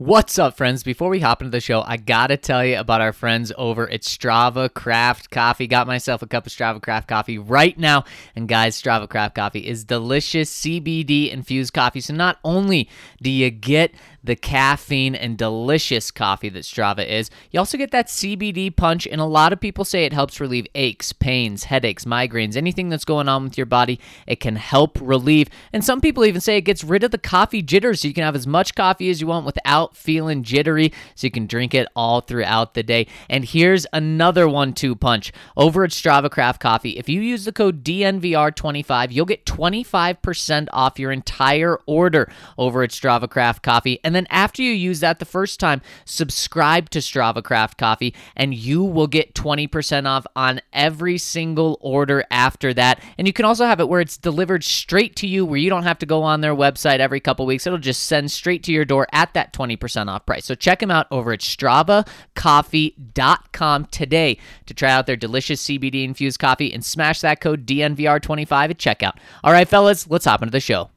What's up, friends? Before we hop into the show, I gotta tell you about our friends over at Strava Craft Coffee. Got myself a cup of Strava Craft Coffee right now. And guys, Strava Craft Coffee is delicious CBD infused coffee. So not only do you get the caffeine and delicious coffee that Strava is, you also get that CBD punch. And a lot of people say it helps relieve aches, pains, headaches, migraines, anything that's going on with your body. It can help relieve. And some people even say it gets rid of the coffee jitters so you can have as much coffee as you want without feeling jittery so you can drink it all throughout the day. And here's another one two punch over at Strava Craft Coffee. If you use the code DNVR25, you'll get 25% off your entire order over at Strava Craft Coffee. And then after you use that the first time, subscribe to Strava Craft Coffee and you will get 20% off on every single order after that. And you can also have it where it's delivered straight to you where you don't have to go on their website every couple weeks. It'll just send straight to your door at that 20% off price. So check them out over at stravacoffee.com today to try out their delicious CBD infused coffee and smash that code DNVR25 at checkout. All right, fellas, let's hop into the show.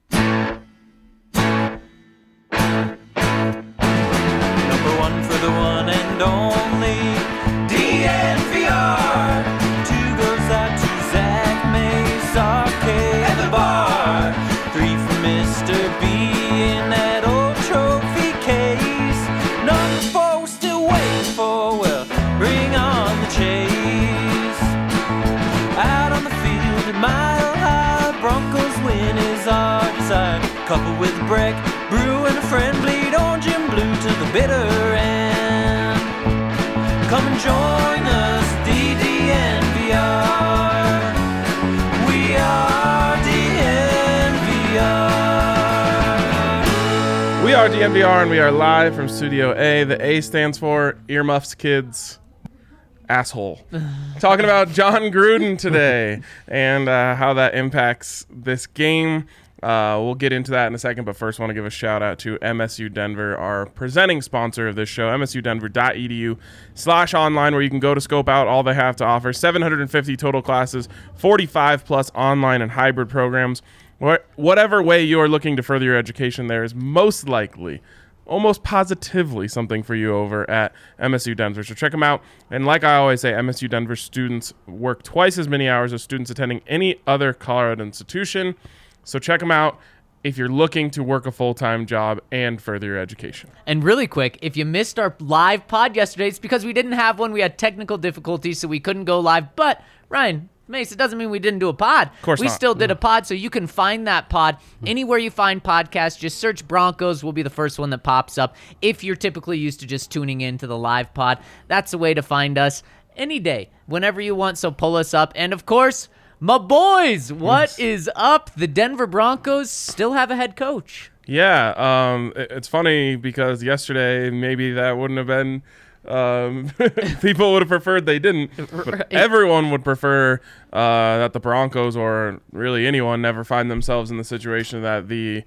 Couple with Breck, Brew and a friend bleed orange and blue to the bitter end. Come and join us, DDNVR. We are DNVR. We are DMVR and we are live from Studio A. The A stands for Earmuffs Kids Asshole. Talking about John Gruden today and uh, how that impacts this game. Uh, we'll get into that in a second, but first, I want to give a shout out to MSU Denver, our presenting sponsor of this show, msudenver.edu slash online, where you can go to scope out all they have to offer. 750 total classes, 45 plus online and hybrid programs. Whatever way you are looking to further your education, there is most likely almost positively something for you over at MSU Denver. So check them out. And like I always say, MSU Denver students work twice as many hours as students attending any other Colorado institution. So check them out if you're looking to work a full-time job and further your education. And really quick, if you missed our live pod yesterday, it's because we didn't have one. We had technical difficulties, so we couldn't go live. But Ryan, Mace, it doesn't mean we didn't do a pod. Of course we not. still did a mm-hmm. pod, so you can find that pod mm-hmm. anywhere you find podcasts. Just search Broncos will be the first one that pops up. If you're typically used to just tuning in to the live pod, that's the way to find us any day, whenever you want. So pull us up, and of course. My boys, what is up? The Denver Broncos still have a head coach. Yeah, um, it's funny because yesterday maybe that wouldn't have been. Um, people would have preferred they didn't. But everyone would prefer uh, that the Broncos or really anyone never find themselves in the situation that the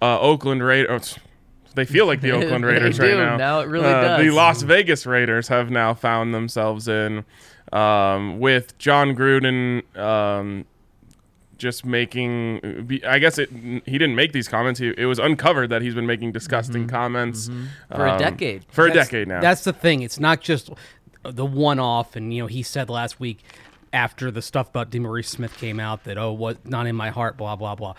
uh, Oakland Raiders. They feel like the Oakland Raiders do. right now. Now it really Uh, The. Las Vegas Raiders have now found themselves in um, with John Gruden. Um, just making i guess it he didn't make these comments he, it was uncovered that he's been making disgusting comments Mm-hmm. For a um, decade. for a decade now That's the thing. It's not just the one off. And, you know, he said last week after the stuff about DeMaurice Smith came out that, oh, what, not in my heart, blah, blah, blah.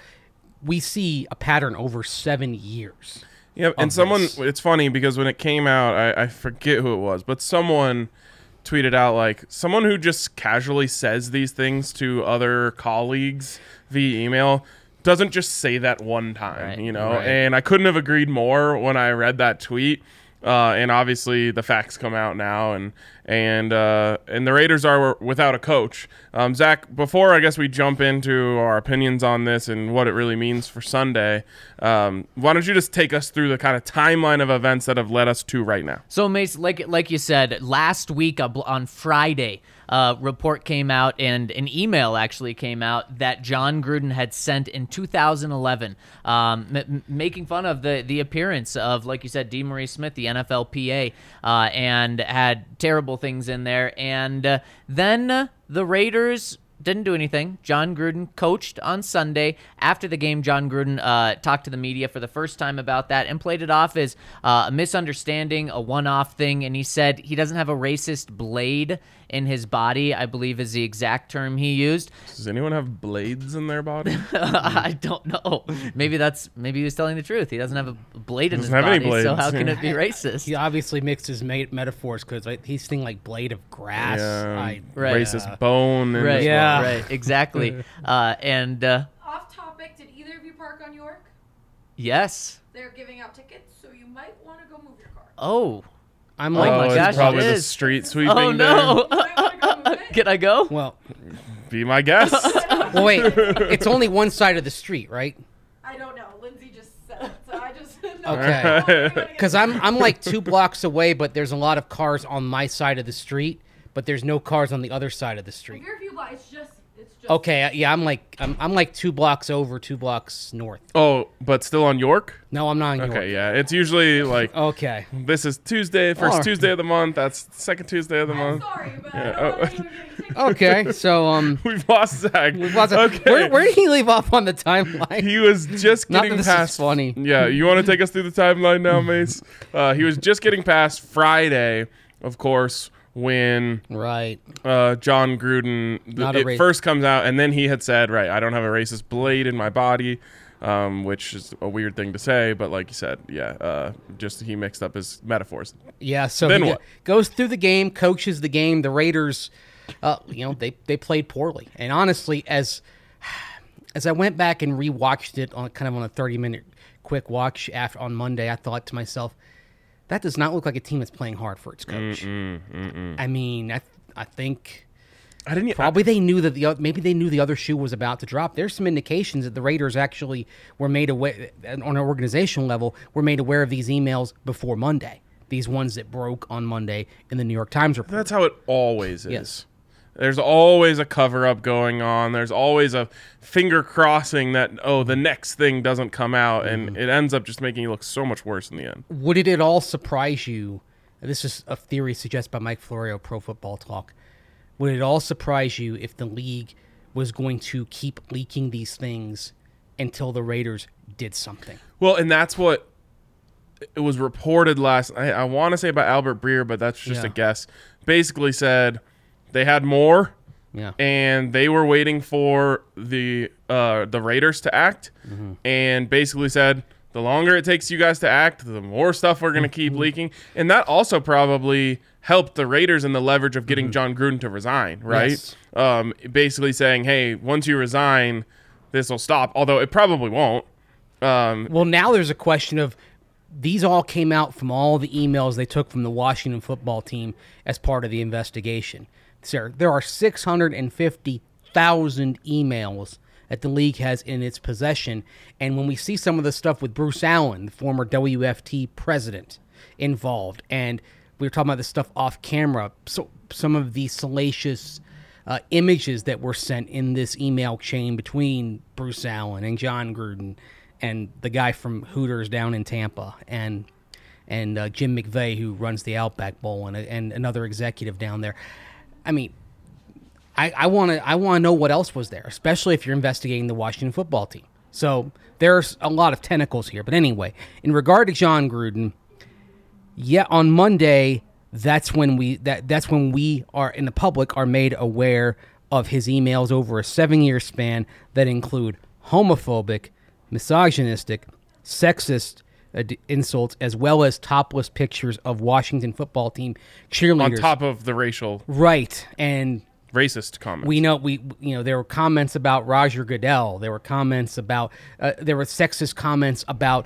We see a pattern over seven years. Yeah, and someone, this. it's funny because when it came out, I, I forget who it was, but someone tweeted out like someone who just casually says these things to other colleagues via email doesn't just say that one time, Right, you know? right. And I couldn't have agreed more when I read that tweet. Uh, and obviously the facts come out now, and and uh, and the Raiders are without a coach. Um, Zach, before I guess we jump into our opinions on this and what it really means for Sunday, um, why don't you just take us through the kind of timeline of events that have led us to right now? So, Mace, like like you said, last week uh, on Friday, a report came out and an email actually came out that John Gruden had sent in 2011, um, m- making fun of the the appearance of, like you said, DeMaurice Smith, the NFLPA, uh, and had terrible things in there. And uh, then uh, the Raiders didn't do anything. John Gruden coached on Sunday. After the game, John Gruden uh, talked to the media for the first time about that and played it off as uh, a misunderstanding, a one off thing. And he said he doesn't have a racist blade in his body, I believe is the exact term he used. Does anyone have blades in their body? I don't know. Maybe that's maybe he was telling the truth. He doesn't have a blade in his Doesn't have any body, so blades, how can it be racist? He obviously mixed his ma- metaphors because like, he's thinking like blade of grass. Yeah, I, Right. racist bone. In Right. his Yeah. Right. Exactly. uh, and uh, Off topic, did either of you park on York? yes. They're giving out tickets, so you might want to go move your car. Oh. I'm Oh like, my it's gosh, it probably the is. street oh, sweeping. Oh no. You might want to go. Can I go? well, Be my guest. well, wait. it's only one side of the street, right? I don't know. Lindsay just said it, so I just. No, Okay. I don't want anybody to Because I'm I'm like two blocks away, but there's a lot of cars on my side of the street, but there's no cars on the other side of the street. If you're a few blocks, it's just. It's just. Okay, uh, yeah, I'm like I'm, I'm like two blocks over, two blocks north. oh, but still on York. No, I'm not in York. Okay, yeah, it's usually like Okay. this is Tuesday, first Alright. Tuesday of the month. That's second Tuesday of the I'm month. sorry, but Yeah, I don't oh. want anyone getting tickets. Okay, so um, We've lost Zach. We've what's okay. where, where did he leave off on the timeline? he was just Not that getting this is past. funny. Yeah, you want to take us through the timeline now, Mace? Uh, he was just getting past Friday, of course, when right. uh, John Gruden th- it rac- first comes out, and then he had said, "Right, I don't have a racist blade in my body," um, which is a weird thing to say, but like you said, yeah, uh, just he mixed up his metaphors. Yeah. So Then he what? goes through the game, coaches the game. The Raiders, uh, you know, they they played poorly. And honestly, as as I went back and rewatched it on kind of on a thirty minute quick watch after on Monday, I thought to myself, that does not look like a team that's playing hard for its coach. Mm, mm, mm, I mean, I I think. I didn't Probably they knew that the oth- maybe they knew the other shoe was about to drop. There's some indications that the Raiders actually were made aware on an organizational level were made aware of these emails before Monday. These ones that broke on Monday in the New York Times report. That's how it always is. Yes. There's always a cover up going on. There's always a finger crossing that oh the next thing doesn't come out, and Mm-hmm. it ends up just making you look so much worse in the end. Would it at all surprise you? This is a theory suggested by Mike Florio, Pro Football Talk. Would it all surprise you if the league was going to keep leaking these things until the Raiders did something? Well, and that's what it was reported last. I, I want to say by Albert Breer, but that's just a guess. Basically said they had more, Yeah. and they were waiting for the uh, the Raiders to act, Mm-hmm. and basically said the longer it takes you guys to act, the more stuff we're gonna Mm-hmm. keep leaking, and that also probably helped the Raiders in the leverage of Mm-hmm. getting John Gruden to resign, right? Yes. Um, basically saying, hey, once you resign, this will stop. Although it probably won't. Um, Well, now there's a question of these all came out from all the emails they took from the Washington football team as part of the investigation. Sir, there are 650,000 emails that the league has in its possession. And when we see some of the stuff with Bruce Allen, the former WFT president, involved, and we were talking about this stuff off camera, so some of the salacious uh, images that were sent in this email chain between Bruce Allen and John Gruden and the guy from Hooters down in Tampa and and uh, Jim McVay who runs the Outback Bowl and, and another executive down there. I mean, I, want to I want to know what else was there, especially if you're investigating the Washington football team. So there's a lot of tentacles here. But anyway, in regard to John Gruden, yeah, on Monday, that's when we that that's when we are in the public are made aware of his emails over a seven year span that include homophobic, misogynistic, sexist, uh, d- insults, as well as topless pictures of Washington football team cheerleaders. On top of the racial right, and racist comments. we know we you know there were comments about Roger Goodell. There were comments about uh, there were sexist comments about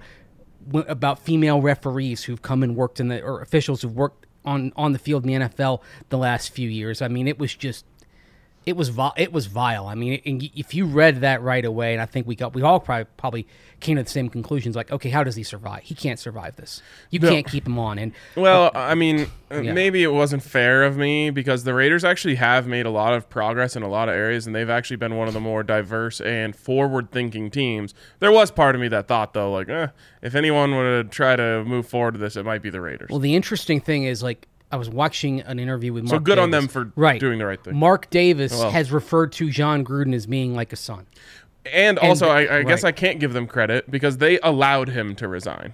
about female referees who've come and worked in the or officials who've worked on on the field in the NFL the last few years. I mean, it was just it was vi- it was vile. I mean, if you read that right away, and I think we got we all probably probably came to the same conclusions. Like, okay, how does he survive? He can't survive this. You can't keep him on. And Well, I mean, uh, Yeah. maybe it wasn't fair of me because the Raiders actually have made a lot of progress in a lot of areas, and they've actually been one of the more diverse and forward-thinking teams. There was part of me that thought, though, like, eh, if anyone would try to move forward to this, it might be the Raiders. Well, the interesting thing is, like, I was watching an interview with Mark. so good on them for right. doing the right thing. Mark Davis Well. has referred to John Gruden as being like a son. and also, I, I guess. I can't give them credit because they allowed him to resign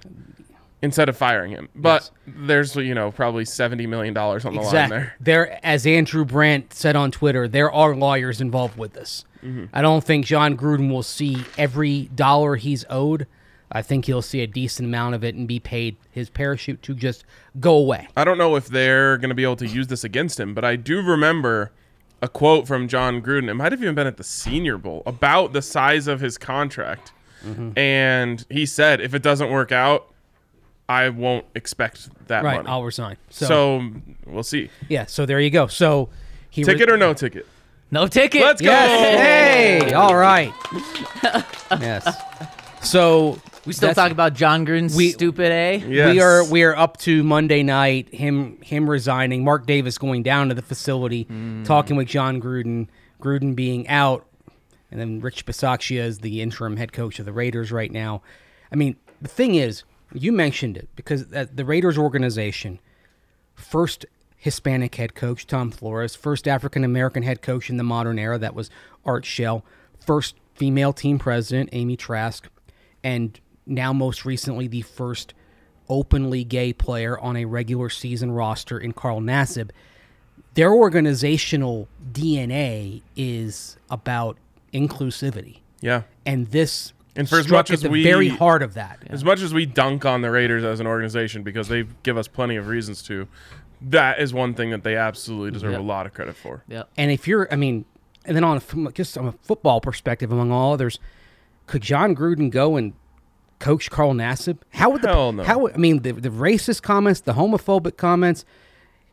instead of firing him. But there's, you know, probably seventy million dollars on the line there. There, as Andrew Brandt said on Twitter, there are lawyers involved with this. Mm-hmm. I don't think John Gruden will see every dollar he's owed. I think he'll see a decent amount of it and be paid his parachute to just go away. I don't know if they're going to be able to use this against him, but I do remember a quote from John Gruden. It might have even been at the Senior Bowl about the size of his contract. Mm-hmm. And he said, if it doesn't work out, I won't expect that Right, money. I'll resign. So, so we'll see. yeah, so there you go. So he re- Ticket or no ticket? No ticket. Let's go. Yes. Hey, all right. yes. So We still that's- talk about John Gruden's We- stupid A. Yes. We are we are up to Monday night. Him him resigning. Mark Davis going down to the facility, mm. talking with John Gruden. Gruden being out, and then Rich Bisaccia is the interim head coach of the Raiders right now. I mean, the thing is, you mentioned it because the Raiders organization, first Hispanic head coach Tom Flores, first African American head coach in the modern era that was Art Shell, first female team president Amy Trask, and now most recently the first openly gay player on a regular season roster in Carl Nassib. Their organizational DNA is about inclusivity, Yeah. and this And for as struck much at as the we- very heart of that. As much as we dunk on the Raiders as an organization because they give us plenty of reasons to, that is one thing that they absolutely deserve a lot of credit for. Yeah. And if you're, I mean, and then on a, from just on a football perspective, among all others, could John Gruden go and coach Carl Nassib? How would the Hell no. how I mean the the racist comments, the homophobic comments?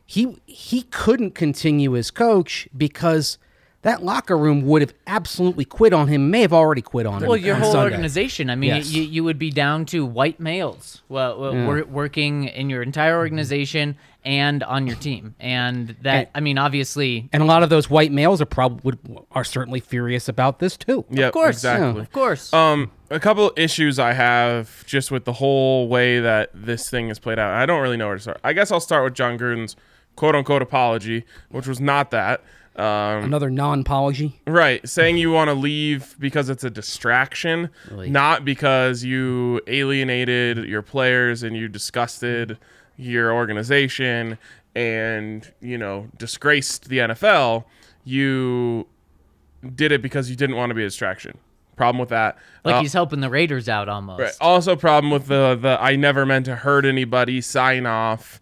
He he couldn't continue as coach because that locker room would have absolutely quit on him. May have already quit on him. Well, your on whole Sunday. organization. I mean, Yes. you, you would be down to white males well, well, Yeah. wor- working in your entire organization and on your team. And that, And- I mean, obviously, and a lot of those white males are probably would, are certainly furious about this too. Yeah, of course, exactly. of course. Um, a couple issues I have just with the whole way that this thing is played out. I don't really know where to start. I guess I'll start with John Gruden's quote unquote apology, which was not that. Um, Another non-apology. right, saying you want to leave because it's a distraction, not because you alienated your players and you disgusted your organization and you know disgraced the NFL. You did it because you didn't want to be a distraction. Problem with that. like Uh, he's helping the Raiders out almost. Right. Also, problem with the the I never meant to hurt anybody sign off.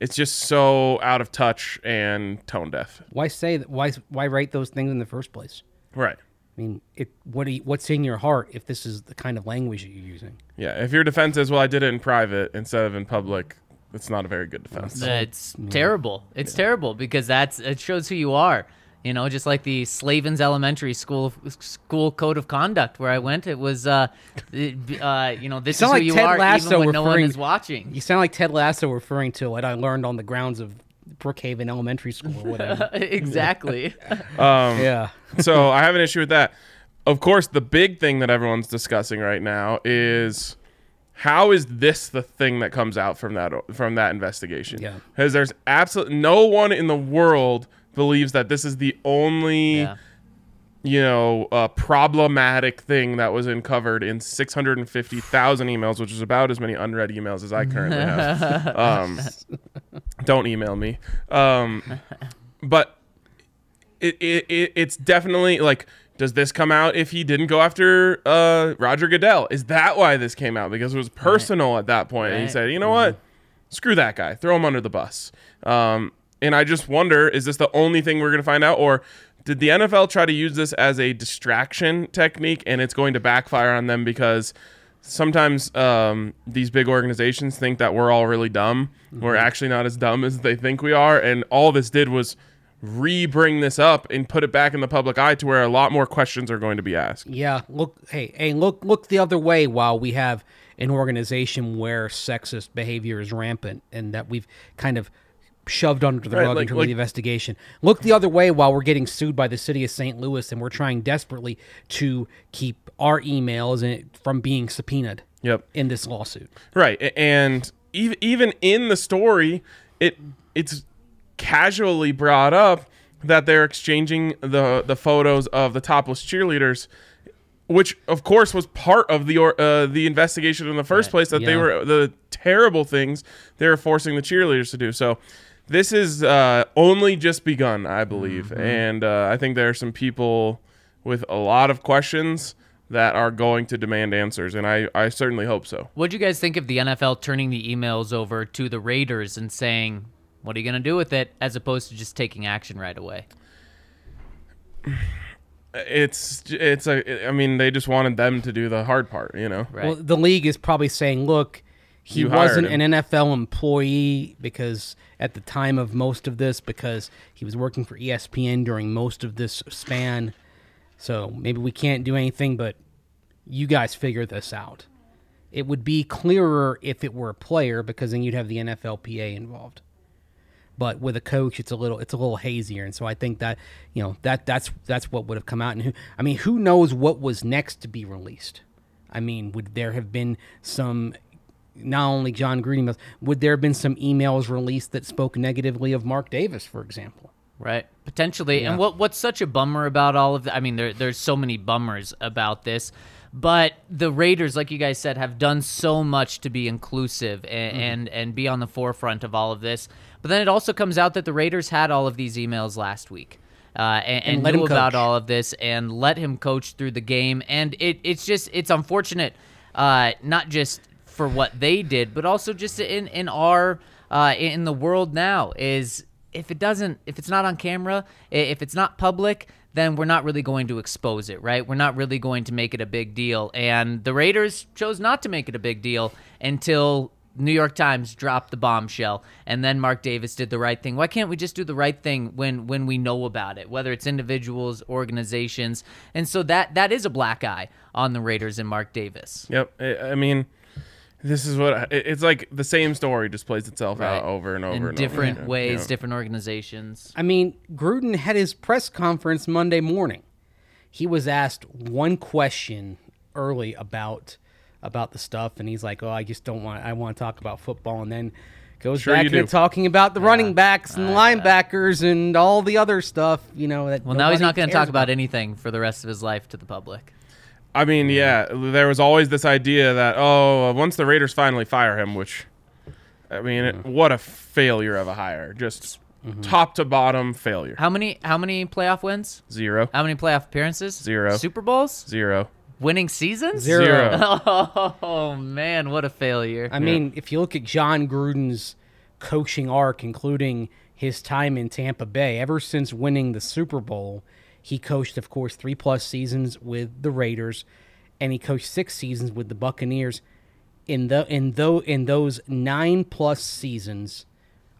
It's just so out of touch and tone deaf. Why say that? Why why write those things in the first place? Right. I mean, it, what do you, what's in your heart if this is the kind of language that you're using? Yeah. If your defense is, well, I did it in private instead of in public, it's not a very good defense. It's terrible. It's terrible because that's it shows who you are. You know, just like the Slavens Elementary School school code of conduct where I went, it was, uh, uh, you know, this is sound who like you Ted are Lasso even when no one referring- is watching. You sound like Ted Lasso referring to what I learned on the grounds of Brookhaven Elementary School or whatever. exactly. Um, yeah. so I have an issue with that. Of course, the big thing that everyone's discussing right now is how is this the thing that comes out from that from that investigation? Yeah. Because there's absolutely no one in the world believes that this is the only yeah. you know, uh, problematic thing that was uncovered in 650,000 emails, which is about as many unread emails as I currently have. um, don't email me. Um, but it, it, it it's definitely like Does this come out if he didn't go after uh, Roger Goodell? Is that why this came out? Because it was personal at that point, and he said, "You know what? Screw that guy. Throw him under the bus." Um, and I just wonder: is this the only thing we're going to find out, or did the NFL try to use this as a distraction technique, and it's going to backfire on them because sometimes um, these big organizations think that we're all really dumb. We're actually not as dumb as they think we are, and all this did was re-bring this up and put it back in the public eye to where a lot more questions are going to be asked. Yeah, look, hey, hey, look, look the other way while we have an organization where sexist behavior is rampant and that we've kind of shoved under the Right, rug like- in terms like- of the investigation. Look the other way while we're getting sued by the city of St. Louis and we're trying desperately to keep our emails from being subpoenaed Yep. in this lawsuit. Right, and even even in the story, it it's casually brought up that they're exchanging the the photos of the topless cheerleaders, which of course was part of the or, uh, the investigation in the first place. That they were the terrible things they were forcing the cheerleaders to do. So. This is uh, only just begun, I believe, and uh, I think there are some people with a lot of questions that are going to demand answers, and I, I certainly hope so. What'd you guys think of the NFL turning the emails over to the Raiders and saying, "What are you gonna do with it?" as opposed to just taking action right away? it's it's a i mean they just wanted them to do the hard part you know Right. Well, the league is probably saying, look, he You wasn't an NFL employee because at the time of most of this, because he was working for ESPN during most of this span. So maybe we can't do anything, but you guys figure this out. It would be clearer if it were a player because then you'd have the NFLPA involved. But with a coach, it's a little it's a little hazier, and so I think that you know that that's that's what would have come out. And who, I mean, who knows what was next to be released? I mean, would there have been some? Not only John Gruden, would there have been some emails released that spoke negatively of Mark Davis, for example? Right. Potentially. And what what's such a bummer about all of that? I mean, there there's so many bummers about this, but the Raiders, like you guys said, have done so much to be inclusive and Mm-hmm. and, and be on the forefront of all of this. But then it also comes out that the Raiders had all of these emails last week. Uh, and, and, And let knew about all of this and let him coach through the game. And it, it's just it's unfortunate, uh, not just for what they did, but also just in in our uh, in the world now is if it doesn't if it's not on camera if it's not public then we're not really going to expose it right? We're not really going to make it a big deal. And the raiders chose not to make it a big deal until new york times dropped the bombshell and then mark davis did the right thing. Why can't we just do the right thing when when we know about it whether it's individuals organizations? And so that that is a black eye on the raiders and mark davis. Yep. I, I mean this is what it- it's like the same story just plays itself out over and over in and different over again, ways you know? different organizations I mean, Gruden had his press conference Monday morning. He was asked one question early about about the stuff, and he's like, "Oh, I just don't want. I want to talk about football," and then goes Sure back you into do. talking about the running backs and linebackers and all the other stuff. You know that. well now he's not going to cares talk about anything for the rest of his life to the public i mean yeah there was always this idea that oh once the raiders finally fire him which i mean it, mm-hmm. what a failure of a hire just mm-hmm. top to bottom failure How many how many playoff wins? zero How many playoff appearances? Zero. Super Bowls? zero Winning seasons? Zero. Zero. Oh man, what a failure. I mean, if you look at John Gruden's coaching arc, including his time in Tampa Bay, ever since winning the Super Bowl, he coached, of course, three plus seasons with the Raiders, and he coached six seasons with the Buccaneers. In the in though in those nine plus seasons,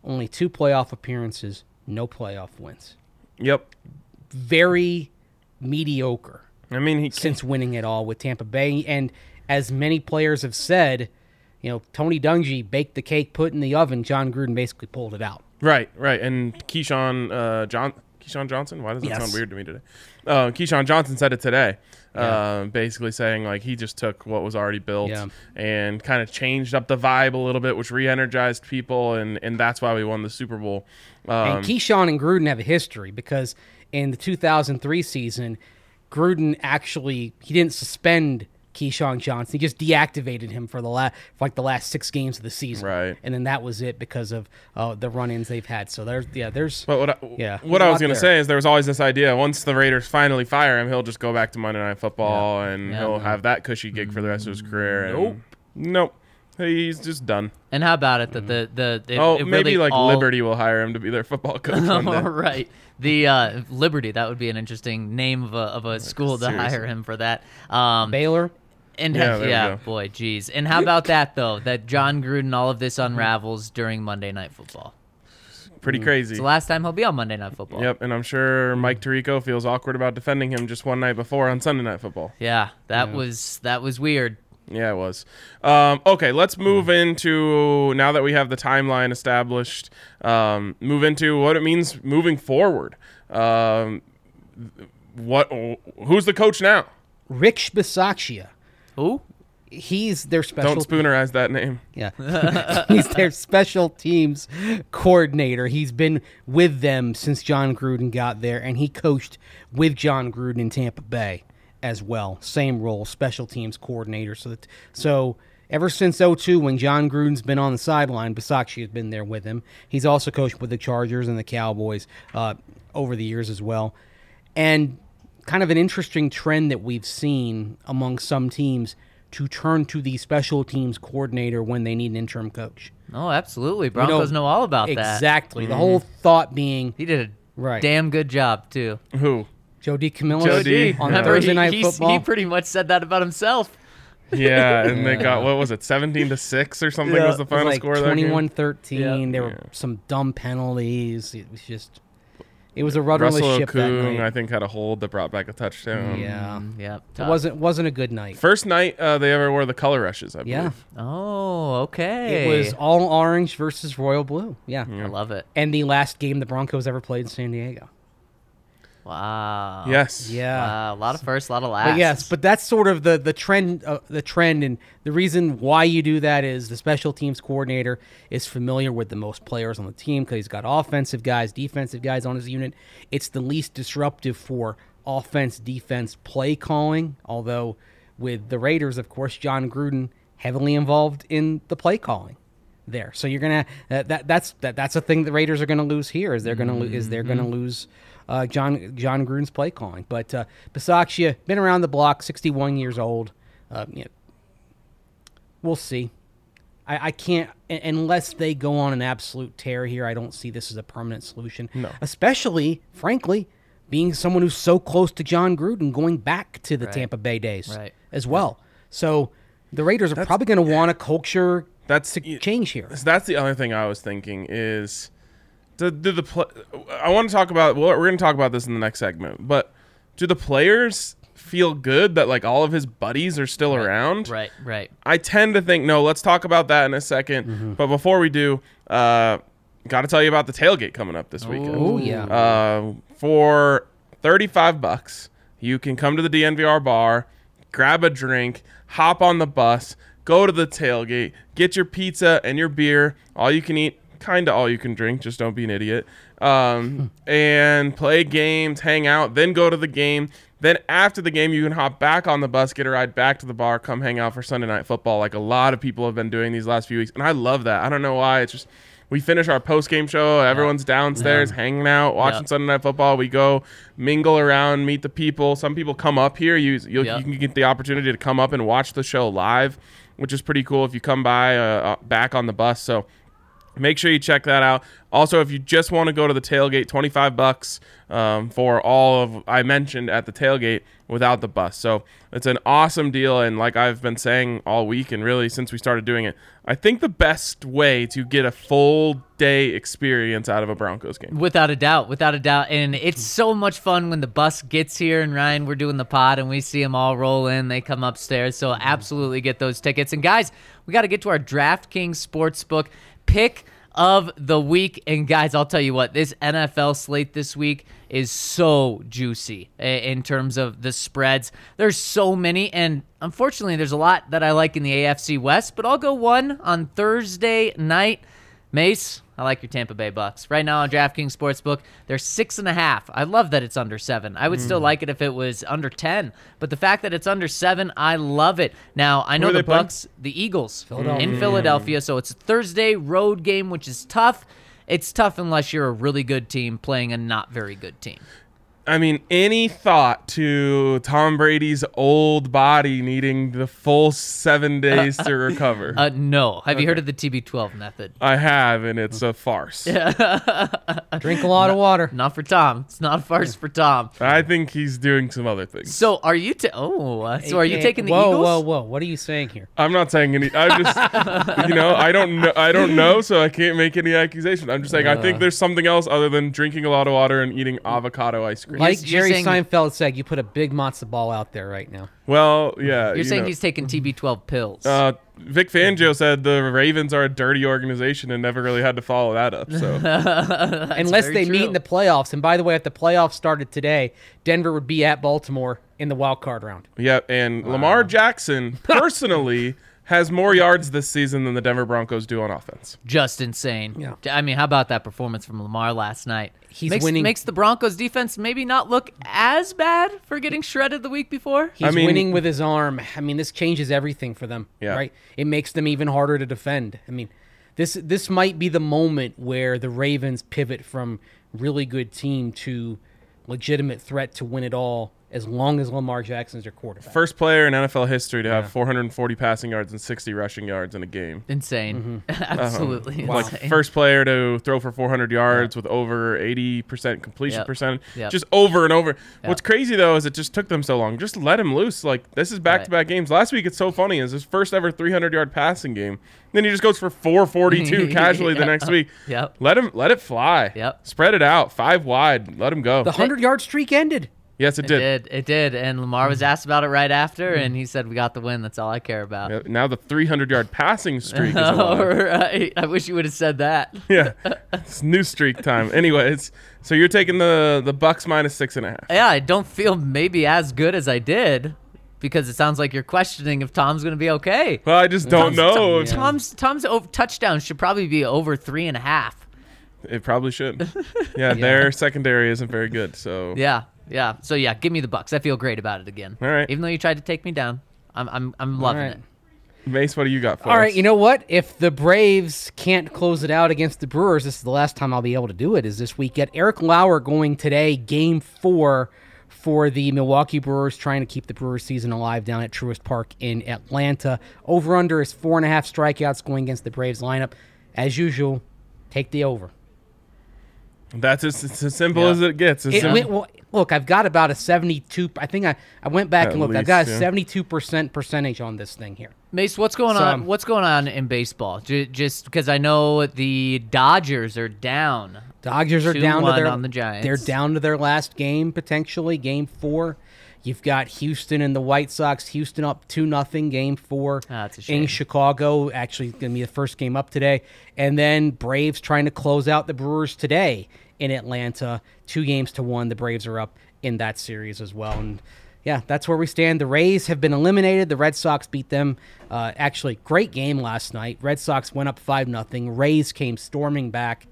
only two playoff appearances, no playoff wins. yep Very mediocre i mean he since winning it all with Tampa Bay. And as many players have said, you know, Tony Dungy baked the cake, put in the oven. John Gruden basically pulled it out. Right, right. And Keyshawn uh, John Keyshawn Johnson. Why does that Yes. sound weird to me today? Uh, Keyshawn Johnson said it today, uh, basically saying like he just took what was already built Yeah. and kind of changed up the vibe a little bit, which re-energized people, and and that's why we won the Super Bowl. Um, and Keyshawn and Gruden have a history because in the 2003 season, Gruden actually he didn't suspend Keyshawn Johnson. He just deactivated him for the last like the last six games of the season, Right. And then that was it because of uh, the run-ins they've had. So there's yeah, there's But what I, Yeah, what there's a I was going to there. say is there was always this idea once the Raiders finally fire him, he'll just go back to Monday Night Football and Yeah. he'll have that cushy gig for the rest of his career. Nope. Nope. He's just done. And how about it that the the it, oh, it maybe really like all- Liberty will hire him to be their football coach one day. right. The uh, Liberty that would be an interesting name of a, of a school to seriously. hire him for that. Um, Baylor. And Yeah, yeah, there we go. boy, geez. And how about that though? That John Gruden, all of this unravels during Monday Night Football. Pretty crazy. It's the last time he'll be on Monday Night Football. Yep, and I'm sure Mike Tirico feels awkward about defending him just one night before on Sunday Night Football. Yeah, that was that was weird. Yeah, it was. Um, okay, let's move into now that we have the timeline established. Um, move into what it means moving forward. Um, what? Who's the coach now? Rich Bisaccia. Who? He's their special. Don't spoonerize that name. Yeah. He's their special teams coordinator. He's been with them since John Gruden got there, and he coached with John Gruden in Tampa Bay as well. Same role, special teams coordinator. So, that, so ever since 02, when John Gruden's been on the sideline, Bisaccia has been there with him. He's also coached with the Chargers and the Cowboys uh, over the years as well. And kind of an interesting trend that we've seen among some teams to turn to the special teams coordinator when they need an interim coach. Oh, absolutely. You know, Broncos know, all about that. Exactly. The mm-hmm. whole thought being He did a Right. damn good job too. Who? Joe DeCamillis Joe D. on Yeah. Thursday he, Night he, Football. he pretty much said that about himself. Yeah, and they got what was it, seventeen to six or something Yeah. was the It was final like score. of that 21-13. There were Yeah. some dumb penalties. It was just, it was a rudderless Russell ship that Okung, night. I think, had a hold that brought back a touchdown. yeah, yeah. it tough. wasn't wasn't a good night. First night uh, they ever wore the color rushes, I believe. Yeah, Oh, okay. it was all orange versus royal blue. Yeah. I love it. and the last game the Broncos ever played in San Diego. Wow. Yes. Yeah. Wow. A lot of firsts, a lot of last. But yes, but that's sort of the the trend. Uh, the trend, and the reason why you do that is the special teams coordinator is familiar with the most players on the team because he's got offensive guys, defensive guys on his unit. It's the least disruptive for offense, defense, play calling. Although with the Raiders, of course, John Gruden heavily involved in the play calling there. So you're gonna uh, that that's that that's a thing the Raiders are gonna lose here. Is they're gonna lo- is they're gonna lose uh, John John Gruden's play calling. But uh, Bisaccia been around the block, 61 years old. Uh, you know, we'll see. I, I can't unless they go on an absolute tear here. I don't see this as a permanent solution. No. especially frankly. Being someone who's so close to John Gruden, going back to the Right. Tampa Bay days Right. as well. So the Raiders are probably going to want a culture That's to change here. That's the other thing I was thinking is, do, do the pl- I want to talk about. Well, we're going to talk about this in the next segment. But do the players feel good that like all of his buddies are still around? Right, right. I tend to think no. Let's talk about that in a 2nd But before we do, uh, got to tell you about the tailgate coming up this weekend. Oh yeah. Uh, for 35 bucks, you can come to the DNVR bar, grab a drink, hop on the bus, go to the tailgate, get your pizza and your beer, all you can eat, kind of all you can drink, just don't be an idiot. Um, and play games, hang out, then go to the game. Then after the game, you can hop back on the bus, get a ride back to the bar, come hang out for Sunday night football, like a lot of people have been doing these last few weeks, and I love that. I don't know why. It's just we finish our post game show, everyone's downstairs hanging out, watching Yeah. Sunday night football. We go mingle around, meet the people. Some people come up here. You you, Yeah. you can get the opportunity to come up and watch the show live, which is pretty cool if you come by uh, uh, back on the bus. So make sure you check that out. Also, if you just want to go to the tailgate, 25 bucks um, for all of I mentioned at the tailgate without the bus. So it's an awesome deal. And like I've been saying all week and really since we started doing it, I think the best way to get a full day experience out of a Broncos game. Without a doubt, without a doubt. And it's so much fun when the bus gets here and Ryan, we're doing the pod and we see them all roll in. They come upstairs. So absolutely get those tickets. And guys, we got to get to our DraftKings Sportsbook pick of the week. And guys, I'll tell you what, this NFL slate this week is so juicy eh, in terms of the spreads. There's so many. And unfortunately, there's a lot that I like in the AFC West, but I'll go one on Thursday night. Mace, I like your Tampa Bay Bucks. Right now on DraftKings Sportsbook, they're six and a half. I love that it's under seven. I would Mm. still like it if it was under ten, but the fact that it's under seven, I love it. Now I know the they playing? Bucks, the Eagles Philadelphia. in Philadelphia, so it's a Thursday road game, which is tough. It's tough unless you're a really good team playing a not very good team. I mean, any thought to Tom Brady's old body needing the full seven days to recover? Uh, no. Have you heard of the TB12 method? I have, and it's a farce. Drink a lot of water. Not for Tom. It's not a farce for Tom. I think he's doing some other things. So are you? Ta- oh, uh, so are you taking the whoa, Eagles? Whoa, whoa, whoa! What are you saying here? I'm not saying any. I just, you know, I don't know. I don't know, so I can't make any accusation. I'm just saying I Uh. think there's something else other than drinking a lot of water and eating avocado ice cream. Like you're Jerry saying- Seinfeld said, you put a big matzo ball out there right now. well, yeah. You're you saying know. he's taking TB12 pills. Uh, Vic Fangio said the Ravens are a dirty organization and never really had to follow that up. So Unless very they meet in the playoffs. And by the way, if the playoffs started today, Denver would be at Baltimore in the wild card round. yeah, and Lamar Jackson personally has more yards this season than the Denver Broncos do on offense. Just insane. Yeah. I mean, how about that performance from Lamar last night? He's makes, winning- Makes the Broncos defense maybe not look as bad for getting shredded the week before. He's mean- winning with his arm. I mean, this changes everything for them. Yeah. Right? It makes them even harder to defend. I mean, this this might be the moment where the Ravens pivot from really good team to legitimate threat to win it all as long as Lamar Jackson's your quarterback. First player in NFL history to have 440 passing yards and 60 rushing yards in a game. Insane. Mm-hmm. Absolutely Like insane. first player to throw for 400 yards with over 80% completion Yep. percentage, Yep. just over and over. What's crazy though is it just took them so long. Just let him loose. Like this is back-to-back games. Last week it's so funny. Is his first ever 300 yard passing game. Then he just goes for 442 casually the next week. Yep. Let him let it fly. Yep. Spread it out. Five wide. Let him go. the 100 yard streak ended. Yes, it It did. did. It did. And Lamar Mm. was asked about it right after, and he said, "We got the win. That's all I care about." Yeah, Now the 300 yard passing streak is alive. right. I wish you would have said that. yeah, it's new streak time. Anyways, so you're taking the the Bucks minus six and a half. Yeah, I don't feel maybe as good as I did because it sounds like you're questioning if Tom's going to be okay. Well, I just don't Tom's, know. Tom- Tom's Tom's over, touchdown should probably be over three and a half. It probably should. Yeah, their secondary isn't very good. So Yeah, yeah. So yeah, give me the Bucks. I feel great about it again. All right. Even though you tried to take me down, I'm I'm I'm loving right. it. Mace, what do you got for All us? right, you know what? If the Braves can't close it out against the Brewers, this is the last time I'll be able to do it. Is this week? Get Eric Lauer going today, Game Four for the Milwaukee Brewers, trying to keep the Brewers season alive down at Truist Park in Atlanta. Over under is four and a half strikeouts going against the Braves lineup. As usual, take the over. That's as, it's as simple Yeah. as it gets. As It sim- went, well, look, I've got about a seventy-two. I think I, I went back At and looked. I've got a yeah. seventy-two percent percentage on this thing here. Mace, what's going So- on? What's going on in baseball? J- just because I know the Dodgers are down. Dodgers are down to their on the Giants. They're down to their last game potentially, game four. You've got Houston and the White Sox. Houston up two nothing, game four. A In. Chicago, actually going to be the first game up today, and then Braves trying to close out the Brewers today in Atlanta, two games to one. The Braves are up in that series as well, and yeah, that's where we stand. The Rays have been eliminated. The Red Sox beat them. Uh, actually, great game last night. Red Sox went up five nothing. Rays came storming back.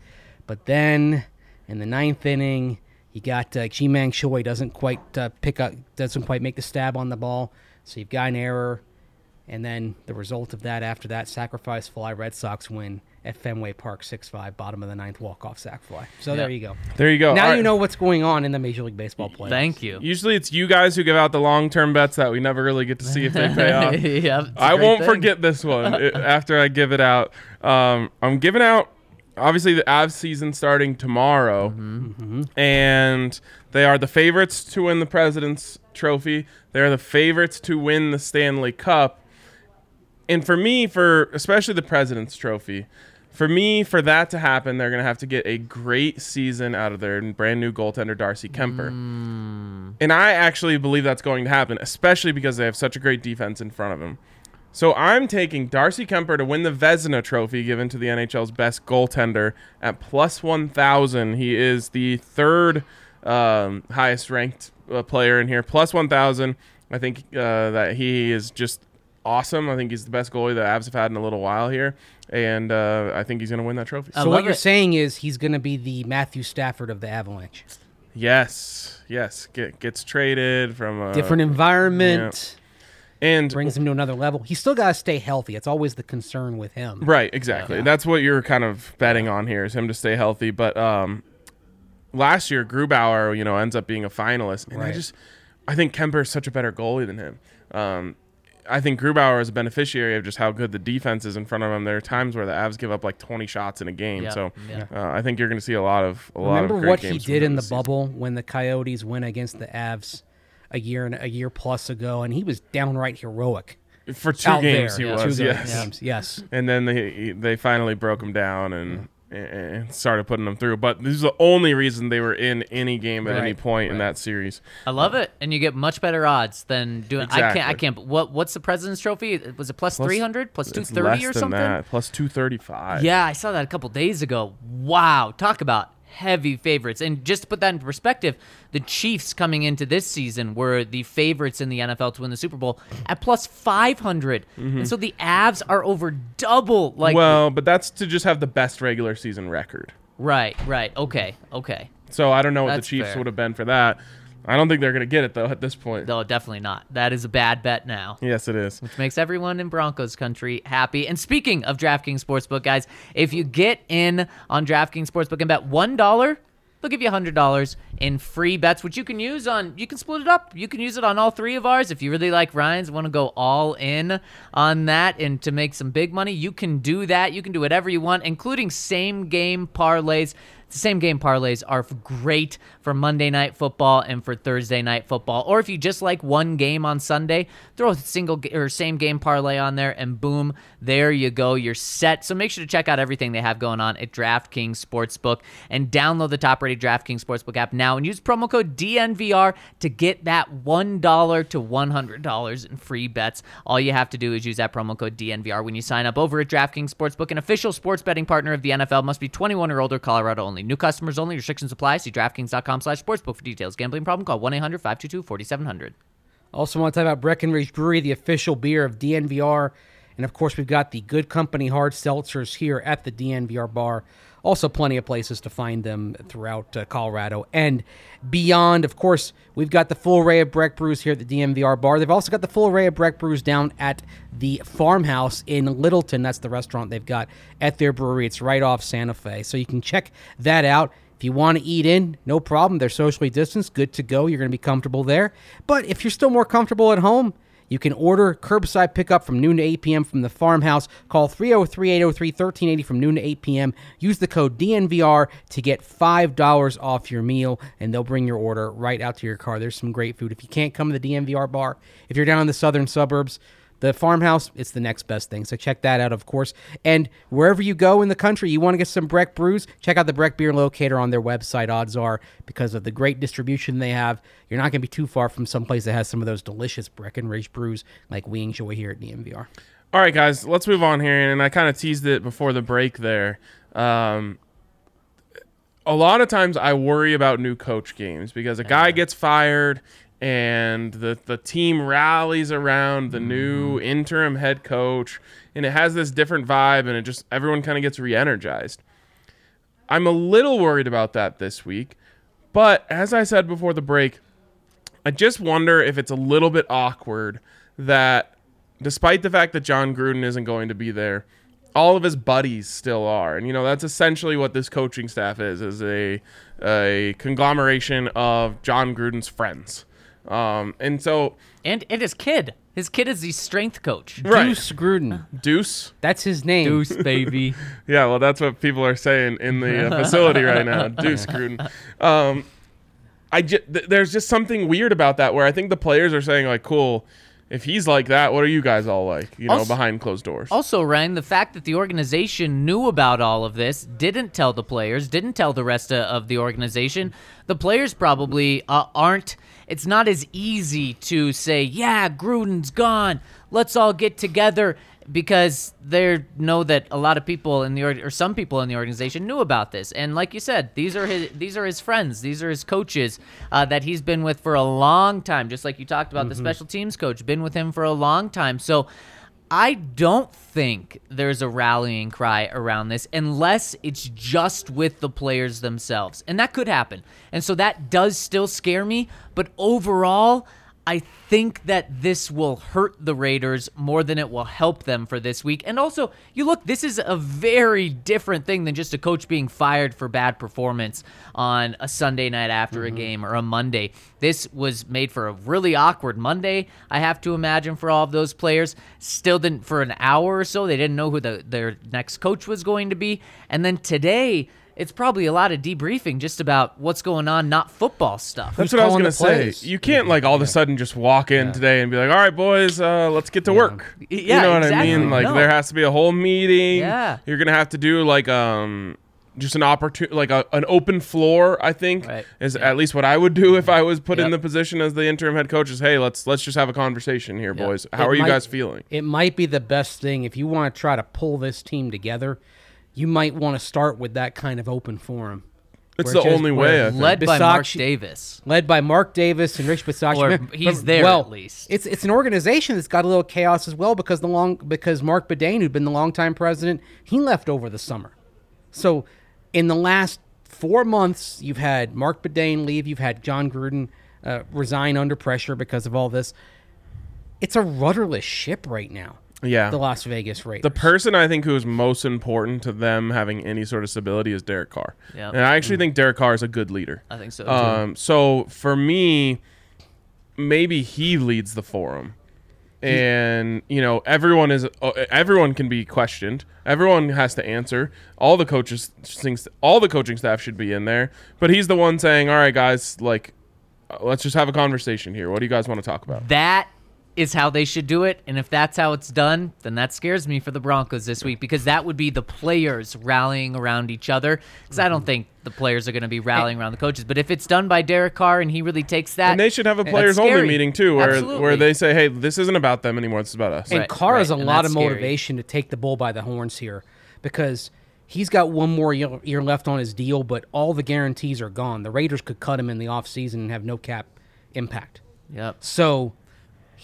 But then in the ninth inning, you got uh, Ji-Man Choi doesn't quite uh, pick up, doesn't quite make the stab on the ball. So you've got an error. And then the result of that after that, sacrifice fly, Red Sox win at Fenway Park 6 5, bottom of the ninth, walk off sac fly. So there you go. there you go. now All you know what's going on in the Major League Baseball playoffs. Thank you. Usually it's you guys who give out the long term bets that we never really get to see if they pay off. yeah, it's a I great won't thing. forget this one after I give it out. Um, I'm giving out, obviously, the Avs season starting tomorrow. And they are the favorites to win the President's Trophy. They are the favorites to win the Stanley Cup. And for me, for especially the President's Trophy, for me, for that to happen, they're going to have to get a great season out of their brand new goaltender, Darcy Kuemper. Mm. And I actually believe that's going to happen, especially because they have such a great defense in front of him. So I'm taking Darcy Kuemper to win the Vezina Trophy given to the NHL's best goaltender at plus 1,000. He is the third um, highest ranked uh, player in here, plus 1,000. I think uh, that he is just awesome. I think he's the best goalie the Avs have had in a little while here. and uh, I think he's going to win that trophy. So what love you're it. saying is he's going to be the Matthew Stafford of the Avalanche. yes, yes, Get, gets traded from a Different environment and brings him to another level. He's still got to stay healthy. It's always the concern with him. Right, exactly. That's what you're kind of betting on here is him to stay healthy. But um, last year, Grubauer, you know, ends up being a finalist, and I just, I think Kuemper is such a better goalie than him. Um, I think Grubauer is a beneficiary of just how good the defense is in front of him. There are times where the Avs give up like 20 shots in a game, Yeah, so yeah. uh, I think you're going to see a lot of a lot Remember of great what he did in the season. bubble when the Coyotes went against the Avs a year and a year plus ago, and he was downright heroic. for two out games. there. He Two was, good yes. games. Yes. and then they they finally broke him down and, and started putting them through. But this is the only reason they were in any game at any Right, point in that series. I love it, and you get much better odds than doing. I can't. I can't. What? What's the President's Trophy? Was it plus Plus- three hundred? Plus two It's thirty less or something? That, plus two thirty five. Yeah, I saw that a couple days ago. Wow, talk about heavy favorites. And just to put that in perspective, the Chiefs coming into this season were the favorites in the NFL to win the Super Bowl at plus 500. And so the Avs are over double like Mm-hmm. well, but that's to just have the best regular season record. Right, right. Okay. Okay. So I don't know what That's the Chiefs fair. would have been for that. I don't think they're going to get it though at this point. No, definitely not. That is a bad bet now. Yes, it is. which makes everyone in Broncos country happy. And speaking of DraftKings Sportsbook, guys, if you get in on DraftKings Sportsbook and bet one dollar, they'll give you hundred dollars in free bets, which you can use on. You can split it up. You can use it on all three of ours. If you really like Ryan's, want to go all in on that and to make some big money, you can do that. You can do whatever you want, including same game parlays. The same game parlays are great for Monday night football and for Thursday night football. Or if you just like one game on Sunday, throw a single or same game parlay on there, and boom, there you go. You're set. So make sure to check out everything they have going on at DraftKings Sportsbook and download the top-rated DraftKings Sportsbook app now and use promo code DNVR to get that one dollar to one hundred dollars in free bets. All you have to do is use that promo code DNVR when you sign up over at DraftKings Sportsbook, an official sports betting partner of the NFL. Must be 21 or older, Colorado only. New customers only. Restrictions apply. See DraftKings.com/sportsbook for details. Gambling problem? Call 1-800-522-4700. Also, want to talk about Breckenridge Brewery, the official beer of DNVR. And of course, we've got the Good Company hard seltzers here at the DNVR bar. Also, plenty of places to find them throughout uh, Colorado and beyond. Of course, we've got the full array of Breck brews here at the DNVR bar. They've also got the full array of Breck brews down at the farmhouse in Littleton. That's the restaurant they've got at their brewery. It's right off Santa Fe. So you can check that out. If you want to eat in, no problem. They're socially distanced, good to go. You're going to be comfortable there. But if you're still more comfortable at home, you can order curbside pickup from noon to 8 p.m. from the farmhouse. Call 303 803 1380 from noon to 8 p.m. Use the code DNVR to get $5 off your meal, and they'll bring your order right out to your car. There's some great food. If you can't come to the DNVR bar, if you're down in the southern suburbs, the farmhouse, it's the next best thing. So check that out, of course. And wherever you go in the country, you want to get some Breck brews, check out the Breck Beer Locator on their website. Odds are, because of the great distribution they have, you're not going to be too far from someplace that has some of those delicious Breckenridge brews like we enjoy here at DNVR. All right, guys, let's move on here. And I kind of teased it before the break there. Um, a lot of times I worry about new coach games because a guy gets fired and the, the team rallies around the new mm-hmm. interim head coach and it has this different vibe and it just everyone kind of gets re-energized. I'm a little worried about that this week. But as I said before the break, I just wonder if it's a little bit awkward that despite the fact that John Gruden isn't going to be there, all of his buddies still are. And you know, that's essentially what this coaching staff is is a a conglomeration of John Gruden's friends. Um, and so And and his kid. His kid is the strength coach. Right. Deuce Gruden. Deuce, That's his name. Deuce, baby. yeah, well, that's what people are saying in the uh, facility right now. Deuce Gruden. Um, I ju- th- there's just something weird about that where I think the players are saying like, "Cool, if he's like that, what are you guys all like?" You know, Also- behind closed doors. Also, Ryan, the fact that the organization knew about all of this, didn't tell the players, didn't tell the rest of, of the organization, the players probably uh, aren't. It's not as easy to say, yeah, Gruden's gone. Let's all get together because they know that a lot of people in the or some people in the organization knew about this. And like you said, these are his these are his friends, these are his coaches uh, that he's been with for a long time. Just like you talked about, the special teams coach been with him for a long time. So. I don't think there's a rallying cry around this unless it's just with the players themselves. And that could happen. And so that does still scare me. But overall, I think that this will hurt the Raiders more than it will help them for this week. And also, you look, this is a very different thing than just a coach being fired for bad performance on a Sunday night after a mm-hmm. game or a Monday. This was made for a really awkward Monday, I have to imagine, for all of those players. Still didn't, for an hour or so, they didn't know who the, their next coach was going to be. And then today, it's probably a lot of debriefing just about what's going on, not football stuff. That's what I was gonna say. plays? You can't like all of a sudden just walk in today and be like, "All right, boys, uh, let's get to work." Yeah, you know what exactly. I mean? Like No. there has to be a whole meeting. Yeah. You're gonna have to do like um just an opportunity, like a, an open floor. I think Right. is at least what I would do if I was put in the position as the interim head coach. Is hey, let's let's just have a conversation here, Yep. boys. How It are you guys feeling? It might be the best thing if you want to try to pull this team together. You might want to start with that kind of open forum. It's the just- only way. I think. Led by Mark Davis. led by Mark Davis and Rich Bisaccia. Or Remember- he's there well, at least. It's it's an organization that's got a little chaos as well because the long because Marc Badain, who'd been the longtime president, he left over the summer. So in the last four months, you've had Marc Badain leave, you've had John Gruden uh, resign under pressure because of all this. It's a rudderless ship right now. Yeah. the Las Vegas Raiders. The person I think who is most important to them having any sort of stability is Derek Carr. Yeah. And I actually think Derek Carr is a good leader. I think so, too. Um, so for me, maybe he leads the forum. And you know everyone is uh, everyone can be questioned. Everyone has to answer. All the coaches thinks all the coaching staff should be in there. But he's the one saying, "All right, guys, like, uh, let's just have a conversation here. What do you guys want to talk about?" That is how they should do it. And if that's how it's done, then that scares me for the Broncos this week because that would be the players rallying around each other. Because I Mm-hmm. don't think the players are going to be rallying around the coaches. But if it's done by Derek Carr and he really takes that, And they should have a players only meeting too, where Absolutely. where they say, "Hey, this isn't about them anymore. It's about us." And Right, Carr has a and lot that's of scary. motivation to take the bull by the horns here because he's got one more year, year left on his deal, but all the guarantees are gone. The Raiders could cut him in the offseason and have no cap impact. Yep. So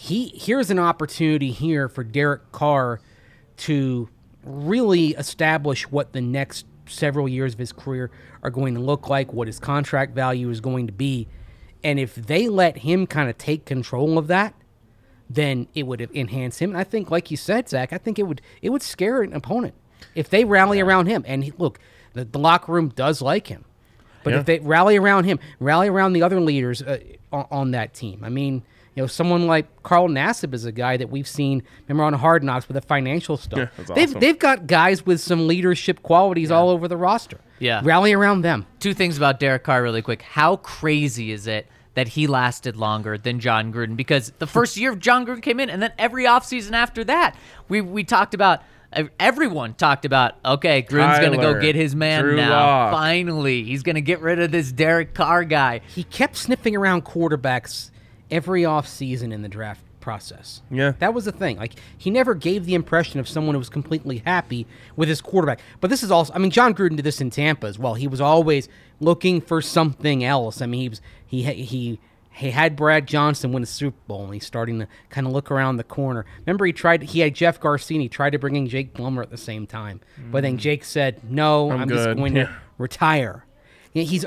he here's an opportunity here for Derek Carr to really establish what the next several years of his career are going to look like, what his contract value is going to be. And if they let him kind of take control of that, then it would enhance him. And I think, like you said, Zach, I think it would it would scare an opponent if they rally around him. And he, look, the, the locker room does like him, but Yeah. if they rally around him, rally around the other leaders uh, on, on that team. I mean, you know, someone like Carl Nassib is a guy that we've seen. Remember on Hard Knocks with the financial stuff. Yeah, that's they've awesome. they've got guys with some leadership qualities all over the roster. Yeah. rally around them. Two things about Derek Carr, really quick. How crazy is it that he lasted longer than John Gruden? Because the first year of John Gruden came in, and then every offseason after that, we we talked about. Everyone talked about okay, Gruden's going to go get his man Drew now. Lock. Finally, he's going to get rid of this Derek Carr guy. He kept sniffing around quarterbacks every offseason in the draft process. Yeah. That was the thing. Like he never gave the impression of someone who was completely happy with his quarterback. But this is also I mean John Gruden did this in Tampa as well. He was always looking for something else. I mean he was he he he had Brad Johnson win a Super Bowl and he's starting to kind of look around the corner. Remember he tried he had Jeff Garcia, tried to bring in Jake Plummer at the same time. But then mm. Jake said, "No, I'm, just going Yeah. to retire." Yeah, he's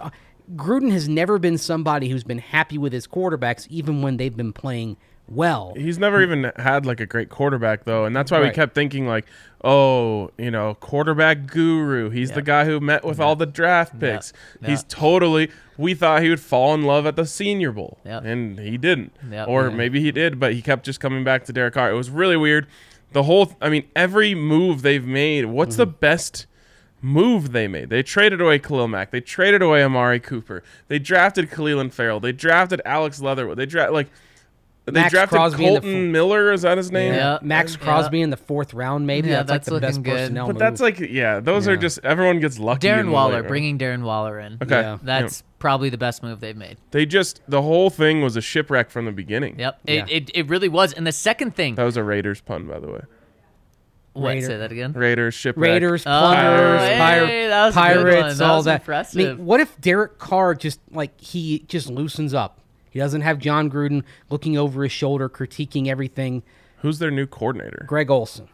Gruden has never been somebody who's been happy with his quarterbacks even when they've been playing well. He's never even had like a great quarterback though, and that's why we kept thinking like, oh, you know, quarterback guru. He's the guy who met with all the draft picks. Yeah. He's totally. We thought he would fall in love at the Senior Bowl, Yeah. and he didn't. Yeah. Or Yeah. maybe he did, but he kept just coming back to Derek Carr. It was really weird. The whole. I mean, every move they've made. What's the Mm-hmm. best? Move they made. They traded away Khalil Mack. They traded away Amari Cooper. They drafted Clelin Ferrell. They drafted Alex Leatherwood. They drafted like they Max drafted Crosby in the Kolton Miller. Is that his name? Yeah. Max Yeah. Crosby in the fourth round, maybe. Yeah, that's, that's like the best looking good. personnel. But move. that's like yeah, those are just everyone gets lucky. Darren Waller, late bringing Darren Waller in. Okay. Yeah. That's probably the best move they've made. They just the whole thing was a shipwreck from the beginning. Yep. Yeah. It, it, it really was. And the second thing, That was a Raiders pun, by the way. What, Raider- say that again? Raiders shipwreck. Raiders, Oh, plunders, hey, that was pirates. That all was that. impressive. I mean, what if Derek Carr just like he just loosens up? He doesn't have John Gruden looking over his shoulder, critiquing everything. Who's their new coordinator? Greg Olson.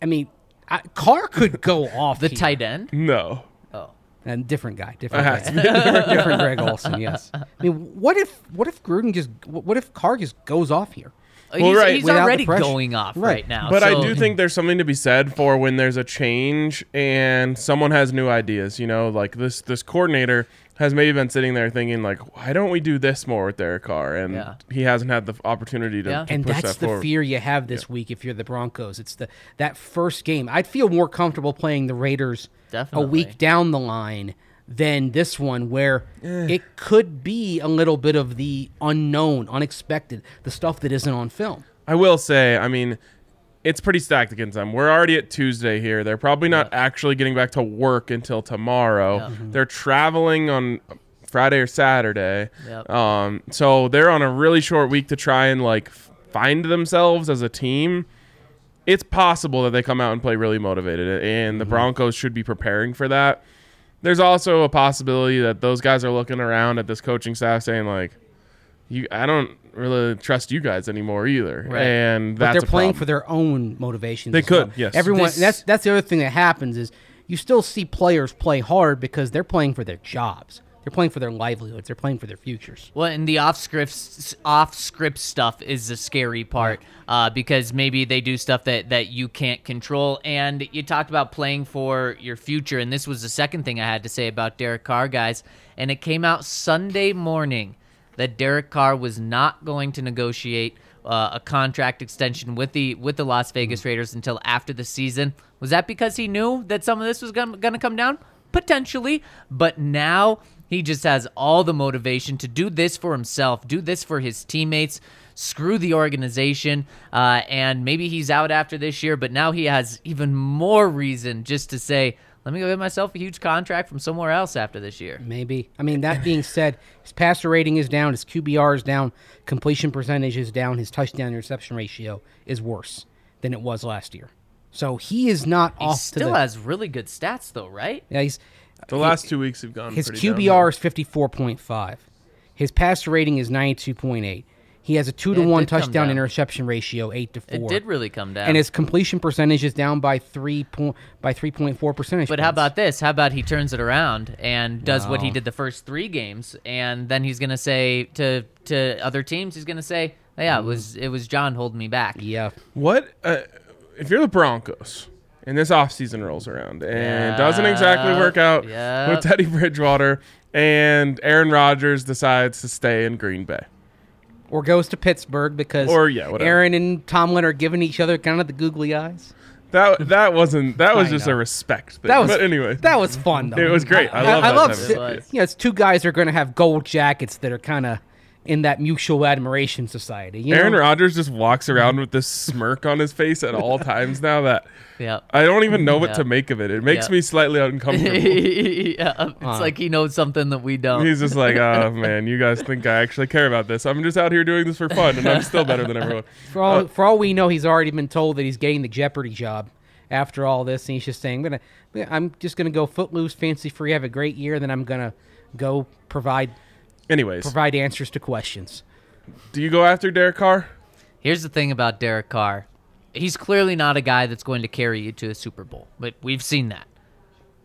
I mean, I, Carr could go off The here. tight end. No. Oh. And different guy, different, Uh-huh. guy. different, different Greg Olson. Yes. I mean, what if what if Gruden just what if Carr just goes off here? Well, he's right. he's Without the already pressure. going off Right. right, now. But I so- do think there's something to be said for when there's a change and someone has new ideas. You know, like this this coordinator has maybe been sitting there thinking like, why don't we do this more with Derek Carr? And Yeah. he hasn't had the opportunity to, Yeah. to and push that's that the forward. fear you have this week if you're the Broncos. It's the that first game. I'd feel more comfortable playing the Raiders a Definitely. week down the line than this one where Eh. it could be a little bit of the unknown, unexpected, the stuff that isn't on film. I will say, I mean, it's pretty stacked against them. We're already at Tuesday here. They're probably not actually getting back to work until tomorrow. Mm-hmm. They're traveling on Friday or Saturday. Yep. Um, so they're on a really short week to try and like find themselves as a team. It's possible that they come out and play really motivated, and Mm-hmm. the Broncos should be preparing for that. There's also a possibility that those guys are looking around at this coaching staff saying like, "You, I don't really trust you guys anymore either," Right. and But they're a playing problem. for their own motivations. They as well. could, yes. Everyone. This- that's that's the other thing that happens is you still see players play hard because they're playing for their jobs. They're playing for their livelihoods. They're playing for their futures. Well, and the off script off script stuff is the scary part uh, because maybe they do stuff that that you can't control. And you talked about playing for your future, and this was the second thing I had to say about Derek Carr, guys. And it came out Sunday morning that Derek Carr was not going to negotiate uh, a contract extension with the with the Las Vegas Raiders until after the season. Was that because he knew that some of this was going to come down? Potentially, but now he just has all the motivation to do this for himself, do this for his teammates, screw the organization, uh, and maybe he's out after this year. But now he has even more reason just to say, "Let me go get myself a huge contract from somewhere else after this year." Maybe. I mean, that being said, his passer rating is down, his QBR is down, completion percentage is down, his touchdown interception ratio is worse than it was last year. So he is not He off still the. has really good stats, though, right? yeah, he's the last two weeks have gone. his QBR downhill. is fifty four point five. His passer rating is ninety two point eight. He has a two to one touchdown interception ratio, eight to four. It did really come down. and his completion percentage is down by three point by three point four percentage. But how about this? How about he turns it around and does what he did the first three games, and then he's gonna say to to other teams, he's gonna say, "Yeah, it was it was John holding me back." Yeah, What uh, if you're the Broncos and this offseason rolls around and it doesn't exactly work out Yep. with Teddy Bridgewater and Aaron Rodgers decides to stay in Green Bay? or goes to Pittsburgh because Or, yeah, whatever. Aaron and Tomlin are giving each other kind of the googly eyes. That that wasn't that was just know. a respect thing. That was but anyway. That was fun though. It was great. I love I, love. type of. It was. You know, it's two guys are going to have gold jackets that are kind of in that mutual admiration society. You Aaron know? Rodgers just walks around with this smirk on his face at all times now that Yeah. I don't even know what Yeah. to make of it. It makes Yeah. me slightly uncomfortable. yeah, it's like he knows something that we don't. He's just like, oh man, you guys think I actually care about this? I'm just out here doing this for fun, and I'm still better than everyone. For all, for all we know, he's already been told that he's getting the Jeopardy job after all this, and he's just saying, "I'm gonna, I'm just gonna go footloose, fancy free, have a great year, then I'm gonna go provide Anyways, provide answers to questions." do you go after Derek Carr? Here's the thing about Derek Carr. He's clearly not a guy that's going to carry you to a Super Bowl, but we've seen that.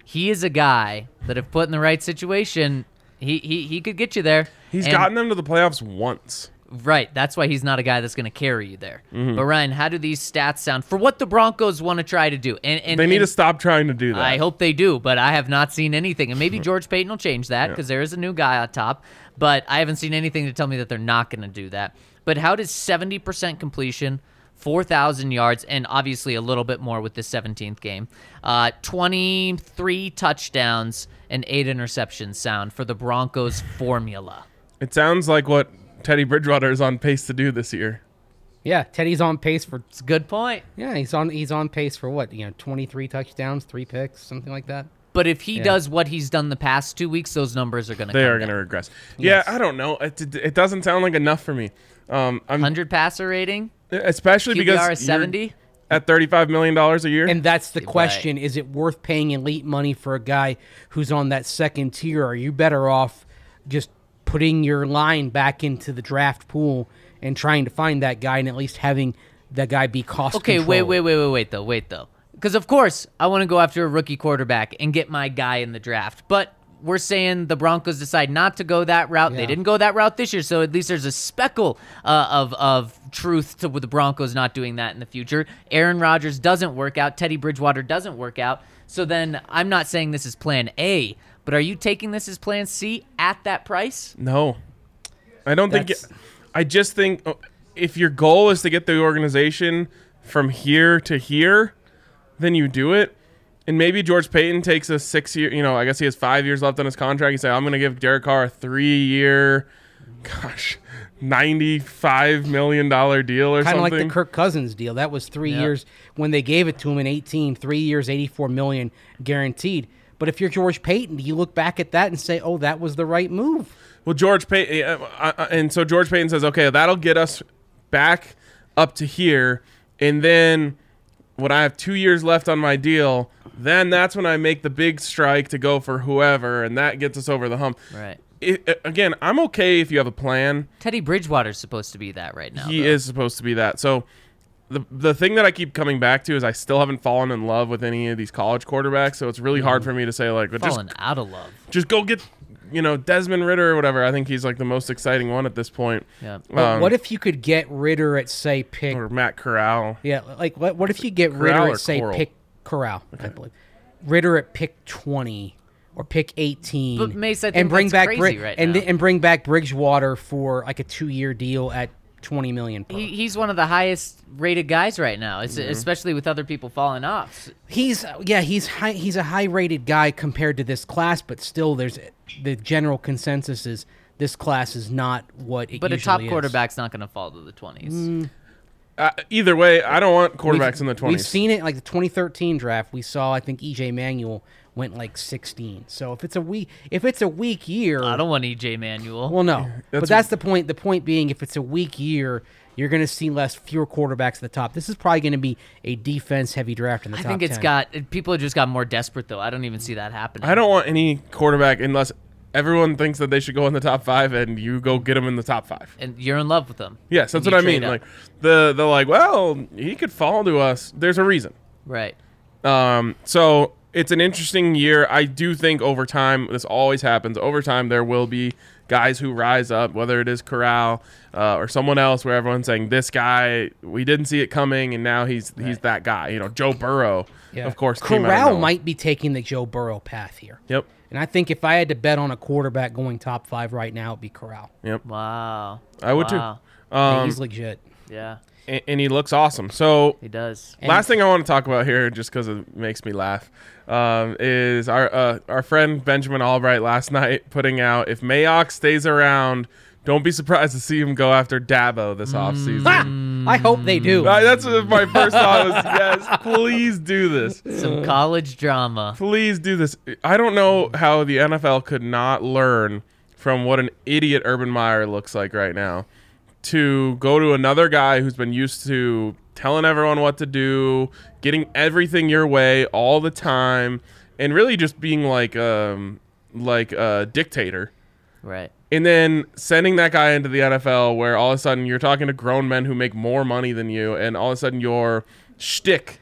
He is a guy that if put in the right situation, he he, he could get you there. He's And- gotten them to the playoffs once. Right. That's why he's not a guy that's going to carry you there. Mm-hmm. But Ryan, how do these stats sound for what the Broncos want to try to do? And, and They need and to stop trying to do that. I hope they do, but I have not seen anything. And maybe George Paton will change that because there is a new guy on top. But I haven't seen anything to tell me that they're not going to do that. But how does 70% completion, 4,000 yards, and obviously a little bit more with the 17th game, uh, 23 touchdowns and eight interceptions sound for the Broncos formula? It sounds like what Teddy Bridgewater is on pace to do this year. Yeah, Teddy's on pace for It's a good point. yeah, he's on he's on pace for what you know, 23 touchdowns, three picks, something like that. But if he does what he's done the past two weeks, those numbers are going to They come are going to regress. Yeah, I don't know. It, it, it doesn't sound like enough for me. Um, I'm 100 passer rating, especially QBR because is you're 70. at 35 million dollars a year. And that's the Right. question: Is it worth paying elite money for a guy who's on that second tier? Are you better off just putting your line back into the draft pool and trying to find that guy and at least having that guy be cost. Okay, wait, wait, wait, wait, wait, though, wait, though. Because of course I want to go after a rookie quarterback and get my guy in the draft, but we're saying the Broncos decide not to go that route. They didn't go that route this year, so at least there's a speckle uh, of of truth to with the Broncos not doing that in the future. Aaron Rodgers doesn't work out. Teddy Bridgewater doesn't work out. So then I'm not saying this is Plan A, but are you taking this as Plan C at that price? No, I don't think. It, I just think uh, if your goal is to get the organization from here to here, then you do it. And maybe George Paton takes a six year. You know, I guess he has five years left on his contract. He said, "I'm going to give Derek Carr a three year, gosh, ninety five million dollar deal or something. Kind of like the Kirk Cousins deal. That was three Yeah. years when they gave it to him in 18, three years, 84 million guaranteed. But if you're George Paton, you look back at that and say, "Oh, that was the right move." Well, George Paton, uh, uh, and so George Paton says, okay, that'll get us back up to here, and then when I have two years left on my deal, then that's when I make the big strike to go for whoever, and that gets us over the hump. Right. It, uh, again, I'm okay if you have a plan. Teddy Bridgewater's supposed to be that right now. He though. is supposed to be that. So the the thing that I keep coming back to is I still haven't fallen in love with any of these college quarterbacks. So it's really hard for me to say like, just out of love. just go get you know Desmond Ridder or whatever. I think he's like the most exciting one at this point. Yeah. But Um, what if you could get Ridder at say pick? or Matt Corral? Yeah, like what? What if you get Corral Ridder at say Corral? pick Corral? I believe Ridder at pick twenty or pick eighteen. But, Mace, I think and bring that's back crazy Brid- right and now. and bring back Bridgewater for like a two year deal at twenty million. Per. He, he's one of the highest rated guys right now, it's, Mm-hmm. especially with other people falling off. He's yeah, he's high, he's a high rated guy compared to this class, but still, there's the general consensus is this class is not what it But a top is. quarterback's not going to fall to the 20s. Uh, either way, I don't want quarterbacks in the 20s. We've seen it like the 2013 draft. We saw I think EJ Manuel went like 16. So if it's a week if it's a weak year, I don't want EJ Manuel. well no. but That's- that's the point. The point being if it's a weak year, you're going to see less fewer quarterbacks at the top. This is probably going to be a defense heavy draft in the I top think it's 10. got people have just got more desperate though. I don't even see that happening. I don't want any quarterback unless everyone thinks that they should go in the top five, and you go get them in the top five. and you're in love with them. Yes, that's what I mean. up. Like the the like, well, he could fall to us. There's a reason. Right. Um, so it's an interesting year. I do think over time, this always happens. Over time, there will be guys who rise up, whether it is Corral uh, or someone else, where everyone's saying this guy we didn't see it coming, and now he's he's that guy. You know, Joe Burrow, Yeah. of course. came Corral might be taking the Joe Burrow path here. Yep. And I think if I had to bet on a quarterback going top 5 right now, it'd be Corral. Yep. Wow. I would Wow. too. Um, He's legit. Yeah, and, and he looks awesome. So he does. Last thing I want to talk about here, just because it makes me laugh, um, is our uh, our friend Benjamin Allbright last night putting out if Mayock stays around, don't be surprised to see him go after Dabo this offseason. Ah, I hope they do. That's what my first thought was. Yes, please do this. Some college drama. Please do this. I don't know how the NFL could not learn from what an idiot Urban Meyer looks like right now to go to another guy who's been used to telling everyone what to do, getting everything your way all the time, and really just being like um like a dictator. Right. And then sending that guy into the NFL where all of a sudden you're talking to grown men who make more money than you, and all of a sudden your shtick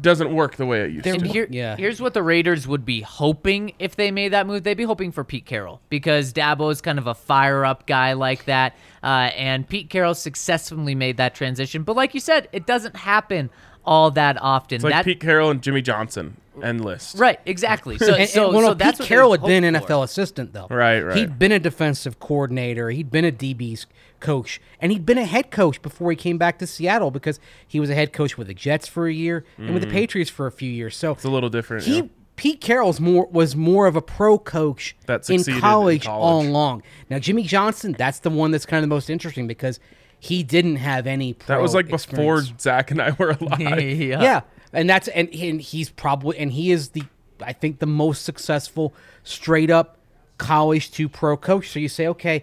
doesn't work the way it used There- to. Here, Yeah. here's what the Raiders would be hoping if they made that move. They'd be hoping for Pete Carroll because Dabo is kind of a fire up guy like that. Uh, and Pete Carroll successfully made that transition. But like you said, it doesn't happen all that often. It's like that, Pete Carroll and Jimmy Johnson end list. Right, exactly. So, And, so, and, well, so no, that's Pete Carroll had been an hoped for. NFL assistant, though. Right, right. He'd been a defensive coordinator. He'd been a DB's coach, and he'd been a head coach before he came back to Seattle because he was a head coach with the Jets for a year and with the Patriots for a few years. So Mm. It's a little different. he yeah. Pete Carroll's more was more of a pro coach That in succeeded in college, college. all along. Now Jimmy Johnson, that's the one that's kind of the most interesting because he didn't have any. Pro That was like before. Zach and I were alive. yeah. Yeah, and that's and, and he's probably and he is the I think the most successful straight up college to pro coach. So you say, okay,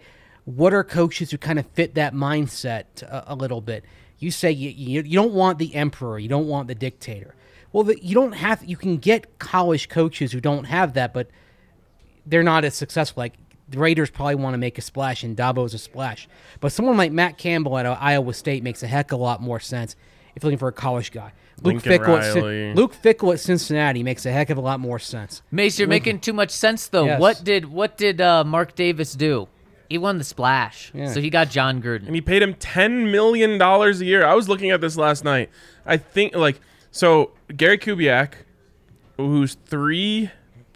what are coaches who kind of fit that mindset a, a little bit? You say you, you you don't want the emperor, you don't want the dictator. Well, the, you don't have. You can get college coaches who don't have that, but they're not as successful. Like the Raiders probably want to make a splash, and Dabo's a splash. But someone like Matt Campbell at uh, Iowa State makes a heck of a lot more sense if you're looking for a college guy. Luke Lincoln Fickell, at Riley. Luke Fickell at Cincinnati makes a heck of a lot more sense. Mace, you're making too much sense though. Yes. What did what did uh, Mark Davis do? He won the splash, Yeah. so he got John Gruden. and he paid him ten million dollars a year. I was looking at this last night. I think like so Gary Kubiak, who's three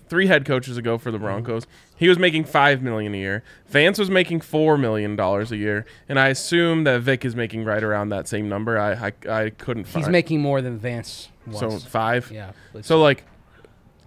three head coaches ago for the Broncos, he was making five million a year. Vance was making four million dollars a year, and I assume that Vic is making right around that same number. I I, I couldn't find He's making more than Vance was. so five. yeah. So like,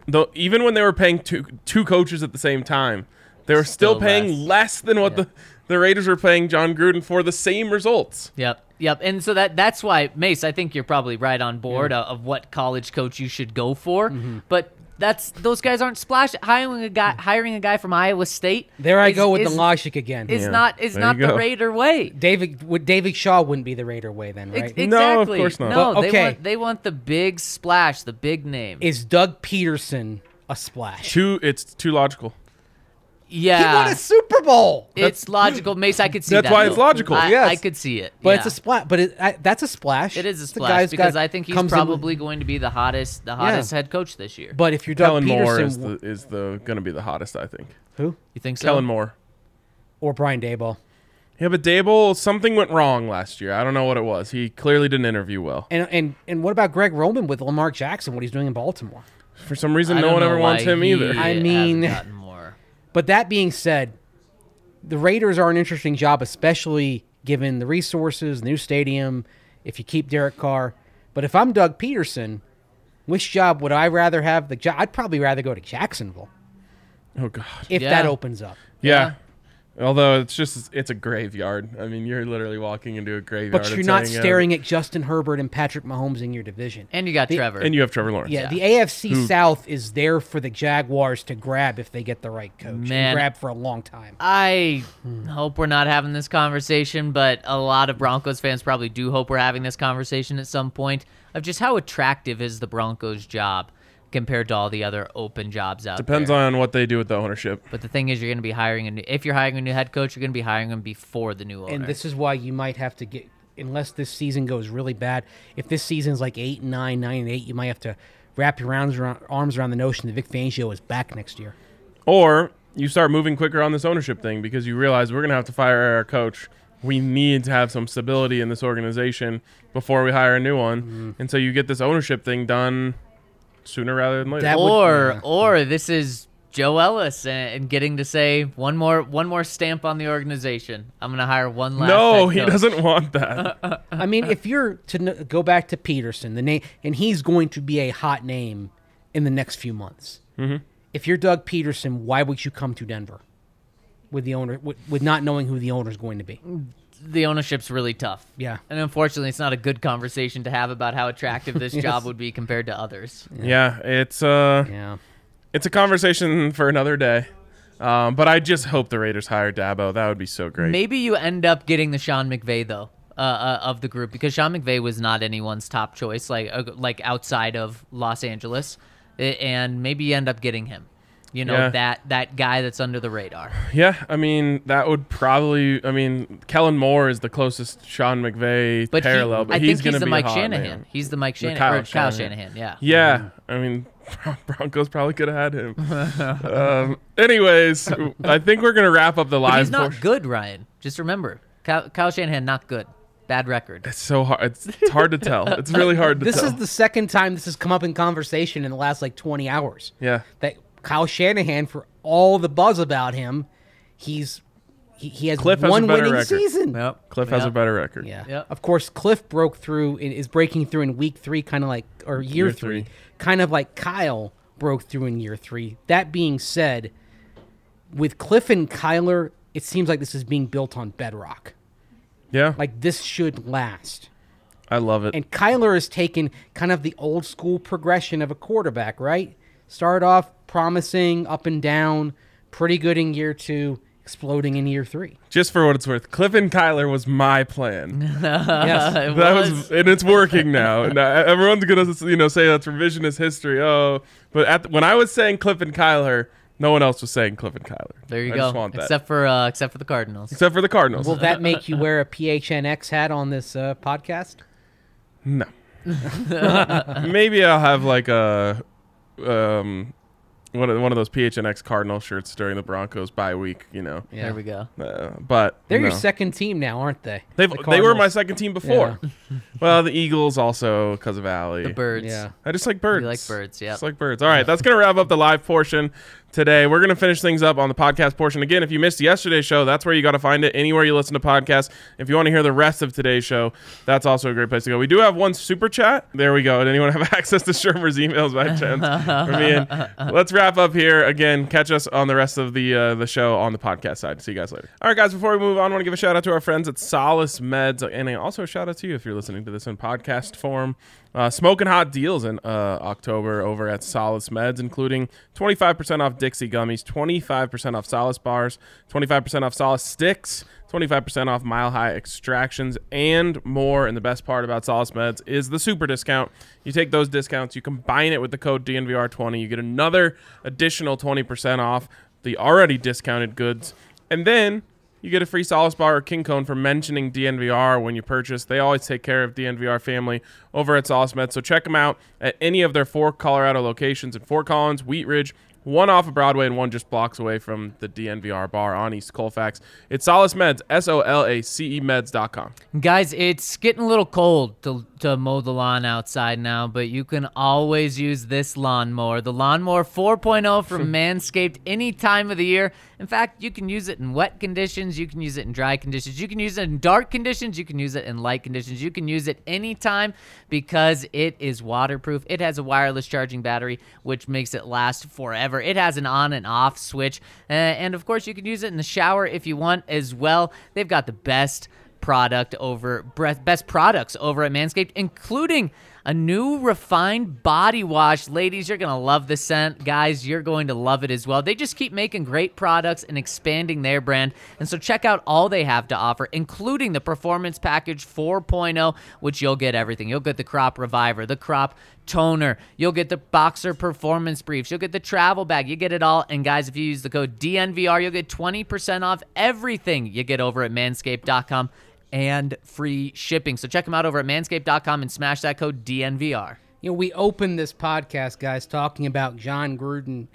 though even when they were paying two two coaches at the same time, they were still, Still paying less. less, than what the the Raiders were paying John Gruden for the same results. Yep, yep. And so that that's why Mace, I think you're probably right on board of, of what college coach you should go for. Mm-hmm. But that's those guys aren't splash hiring a guy hiring a guy from Iowa State. There I is- go with is- the logic again. It's Yeah, not is there not the go. Raider way. David would David Shaw wouldn't be the Raider way then, Ex- right? Exactly. No, of course not. No, But, they want they want the big splash, the big name. Is Doug Pederson a splash? Too it's too logical. Yeah, He won a Super Bowl. it's logical. Mace, I could see That's that. why it's logical, I, yes. I could see it. But yeah. it's a splash. But it, I, that's a splash. It is a It's splash guy's because got- I think he's comes in with- probably going to be the hottest, the hottest head coach this year. But if you're Doug Kellen Moore is the is the gonna be the hottest, I think. who you think so? Kellen Moore. or Brian Daboll, Yeah, but Daboll, something went wrong last year. I don't know what it was. He clearly didn't interview well. and and and what about Greg Roman with Lamar Jackson? What he's doing in Baltimore? For some reason, I no one ever wants him either. I hasn't mean- gotten more. But that being said, the Raiders are an interesting job, especially given the resources, the new stadium. If you keep Derek Carr, but if I'm Doug Pederson, which job would I rather have? The job I'd probably rather go to Jacksonville Oh God. if Yeah. that opens up. Yeah. Although it's just it's a graveyard. I mean, you're literally walking into a graveyard. But you're not uh, staring at Justin Herbert and Patrick Mahomes in your division. And you got The- Trevor. and you have Trevor Lawrence. Yeah, the AFC South is there for the Jaguars to grab if they get the right coach. and Man. grab for a long time. I Hmm. hope we're not having this conversation, but a lot of Broncos fans probably do hope we're having this conversation at some point of just how attractive is the Broncos job compared to all the other open jobs out there, Depends there. on what they do with the ownership. But the thing is, you're going to be hiring a new. If you're hiring a new head coach, you're going to be hiring him before the new owner. And this is why you might have to get, unless this season goes really bad. If this season's like eight and nine, nine and eight, you might have to wrap your arms around, arms around the notion that Vic Fangio is back next year. Or you start moving quicker on this ownership thing because you realize we're going to have to fire our coach. We need to have some stability in this organization before we hire a new one. Mm-hmm. And so you get this ownership thing done sooner rather than later. That would- or yeah. or this is Joe Ellis and, and getting to say one more one more stamp on the organization. I'm going to hire one last. no, he doesn't want that. I mean, if you're to n- go back to Pederson, the name, and he's going to be a hot name in the next few months. Mm-hmm. If you're Doug Pederson, why would you come to Denver with the owner, with, with not knowing who the owner is going to be? The ownership's really tough. Yeah. And unfortunately, it's not a good conversation to have about how attractive this job would be compared to others. yeah, it's uh Yeah. it's a conversation for another day. Um, but I just hope the Raiders hire Dabo. That would be so great. Maybe you end up getting the Sean McVay though. Uh, uh, of the group because Sean McVay was not anyone's top choice, like uh, like outside of Los Angeles, and maybe you end up getting him. You know Yeah. that that guy that's under the radar. Yeah, I mean that would probably. I mean, Kellen Moore is the closest Sean McVay But he- parallel, but I he's think going he's to the be Mike hot Shanahan. man. He's the Mike The Shanahan. Kyle or Kyle Shanahan. Shanahan. Yeah. Yeah, I mean, Broncos probably could have had him. um, anyways, I think we're going to wrap up the But live. he's not portion. good, Ryan. Just remember, Kyle, Kyle Shanahan not good. Bad record. It's so hard. It's, it's hard to tell. It's really hard to This tell. This is the second time this has come up in conversation in the last like 20 hours. yeah. That Kyle Shanahan, for all the buzz about him, he's he, he has Cliff has a one better winning record. season. Yep. Cliff has a better record. Yeah. Yep. Of course, Cliff broke through and is breaking through in week three, kind of like or year, Year three, three. kind of like Kyle broke through in year three. That being said, with Cliff and Kyler, it seems like this is being built on bedrock. Yeah, Like this should last. I love it. And Kyler has taken kind of the old school progression of a quarterback, right? Start off promising, up and down, pretty good in year two, exploding in year three. Just for what it's worth, Cliff and Kyler was my plan. yes. It that was. was, and it's working now. And everyone's gonna, you know, say that's revisionist history. Oh, but at the, when I was saying Cliff and Kyler, No one else was saying Cliff and Kyler. There you I go. Just want that. Except for uh, except for the Cardinals. Except for the Cardinals. Will that make you wear a PHNX hat on this uh, podcast? no. Maybe I'll have like a um one of one of those PHNX Cardinal shirts during the Broncos bye week. You know. Yeah. There we go. Uh, but They're your no. second team now, aren't they? They've, The they were my second team before. well, the Eagles also because of Allie. The birds. Yeah. I just like birds. You like birds, Yeah. Just like birds. All right, that's gonna wrap up the live portion today. We're gonna finish things up on the podcast portion. Again, if you missed yesterday's show, that's where you got to find it. Anywhere you listen to podcasts. If you want to hear the rest of today's show, that's also a great place to go. We do have one super chat. There we go. Did anyone have access to Shermer's emails by chance? For me and let's wrap up here. Again, catch us on the rest of the uh, the show on the podcast side. See you guys later. All right, guys. Before we move on, I want to give a shout out to our friends at Solace Meds, and also a shout out to you if you're listening to this in podcast form. Uh, smoking hot deals in uh, October over at Solace Meds, including 25% off Dixie gummies, 25% off Solace bars, 25% off Solace sticks, 25% off Mile High extractions, and more. And the best part about Solace Meds is the super discount. You take those discounts, you combine it with the code DNVR20, you get another additional 20% off the already discounted goods, and then you get a free Solace Bar or King Cone for mentioning DNVR when you purchase. They always take care of DNVR family over at Solace Med. So check them out at any of their four Colorado locations in Fort Collins, Wheat Ridge, one off of Broadway, and one just blocks away from the DNVR bar on East Colfax. It's Solace Meds, S O L A C E Meds.com. Guys, it's getting a little cold to, to mow the lawn outside now, but you can always use this lawnmower. The Lawnmower 4.0 from Manscaped any time of the year. In fact, you can use it in wet conditions, you can use it in dry conditions, you can use it in dark conditions, you can use it in light conditions, you can use it anytime because it is waterproof. It has a wireless charging battery, which makes it last forever. It has an on and off switch, uh, and of course, you can use it in the shower if you want as well. They've got the best product over best products over at Manscaped, including a new refined body wash. Ladies, you're gonna love the scent. Guys, you're going to love it as well. They just keep making great products and expanding their brand. And so check out all they have to offer, including the Performance Package 4.0, which you'll get everything. You'll get the Crop Reviver, the Crop Toner, you'll get the Boxer Performance Briefs, you'll get the travel bag, you get it all. And guys, if you use the code DNVR, you'll get 20% off everything you get over at manscaped.com and free shipping. So check them out over at manscaped.com and smash that code DNVR. You know, we opened this podcast, guys, talking about John Gruden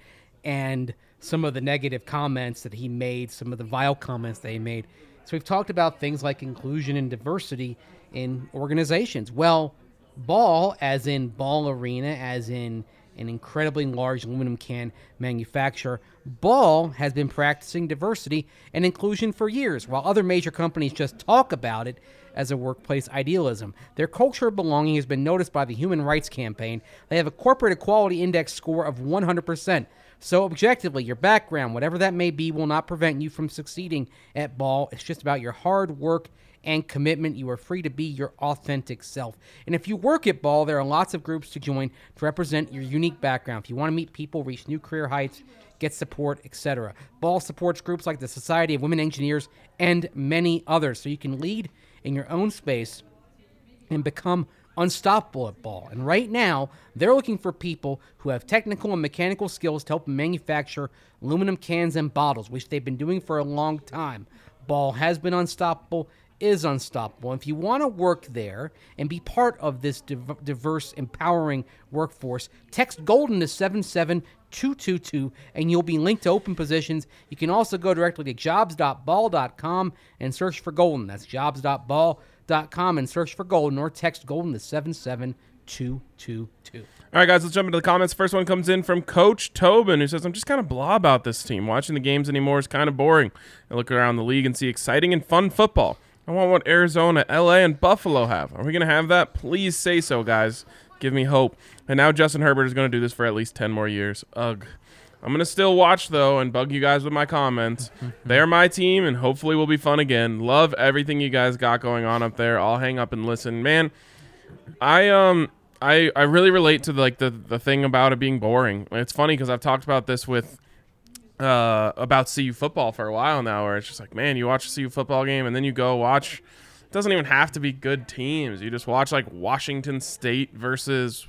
and some of the negative comments that he made, some of the vile comments that he made. So we've talked about things like inclusion and diversity in organizations. Well, Ball, as in Ball Arena, as in an incredibly large aluminum can manufacturer, Ball has been practicing diversity and inclusion for years, while other major companies just talk about it as a workplace idealism. Their culture of belonging has been noticed by the Human Rights Campaign. They have a corporate equality index score of 100%. So, objectively, your background, whatever that may be, will not prevent you from succeeding at Ball. It's just about your hard work and commitment. You are free to be your authentic self. And if you work at Ball, there are lots of groups to join to represent your unique background. If you want to meet people, reach new career heights, get support, etc. Ball supports groups like the Society of Women Engineers and many others, so you can lead in your own space and become unstoppable at ball. And right now, they're looking for people who have technical and mechanical skills to help manufacture aluminum cans and bottles, which they've been doing for a long time. Ball has been unstoppable, is unstoppable. If you want to work there and be part of this div- diverse, empowering workforce, text Golden to 77222 and you'll be linked to open positions. You can also go directly to jobs.ball.com and search for Golden. That's jobs.ball.com and search for Golden or text Golden to 77222. All right, guys, let's jump into the comments. First one comes in from Coach Tobin, who says, I'm just kind of blah about this team. Watching the games anymore is kind of boring. I look around the league and see exciting and fun football. I want what Arizona, LA, and Buffalo have. Are we going to have that? Please say so, guys. Give me hope. And now Justin Herbert is going to do this for at least 10 more years. Ugh. I'm going to still watch, though, and bug you guys with my comments. They're my team, and hopefully we'll be fun again. Love everything you guys got going on up there. I'll hang up and listen. Man, I um I I really relate to like the the thing about it being boring. It's funny because I've talked about this with uh about CU football for a while now, where it's just like, man, you watch a CU football game and then you go watch It doesn't even have to be good teams. You just watch like Washington State versus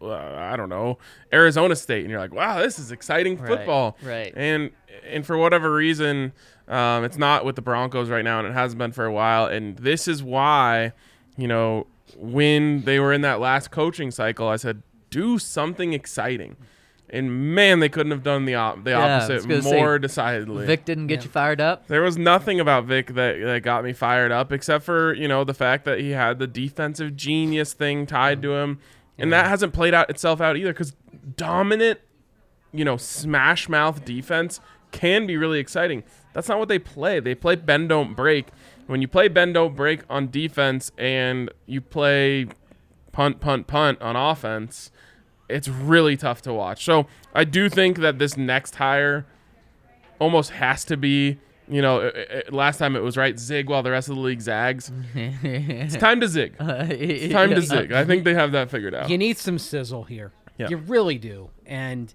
uh, I don't know Arizona State, and you're like, wow, this is exciting Right, football. right. And and for whatever reason, um, it's not with the Broncos right now, and it hasn't been for a while. And this is why, you know, when they were in that last coaching cycle, I said, do something exciting. And man, they couldn't have done the op- the Yeah, opposite gonna say, more decidedly. Vic didn't get you fired up. There was nothing about Vic that, that got me fired up except for, you know, the fact that he had the defensive genius thing tied to him. And that hasn't played out itself out either cuz dominant, you know, smash mouth defense can be really exciting. That's not what they play. They play bend don't break. When you play bend don't break on defense and you play punt punt punt on offense, it's really tough to watch. So, I do think that this next hire almost has to be, you know, uh, uh, last time it was right zig while the rest of the league zags. it's time to zig. It's time to zig. I think they have that figured out. You need some sizzle here. Yeah. You really do, and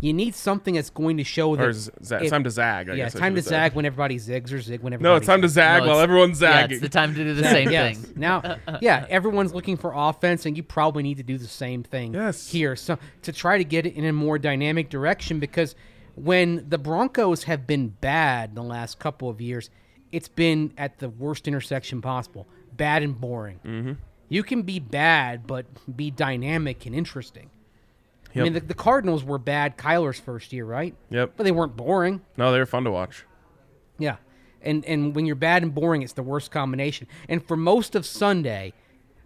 you need something that's going to show that. Or z- za- if- it's time to zag. I yeah, guess it's I time to should say. zag when everybody zigs or zig when everybody. No, it's time to zag No, while it's- everyone's Yeah, it's the time to do the same yes. thing. Now, yeah, everyone's looking for offense, and you probably need to do the same thing Yes. here. So to try to get it in a more dynamic direction, because when the Broncos have been bad the last couple of years, it's been at the worst intersection possible, bad and boring. Mm-hmm. You can be bad, but be dynamic and interesting. I mean, the, the Cardinals were bad Kyler's first year, right? Yep. But they weren't boring. No, they were fun to watch. Yeah. And and when you're bad and boring, it's the worst combination. And for most of Sunday,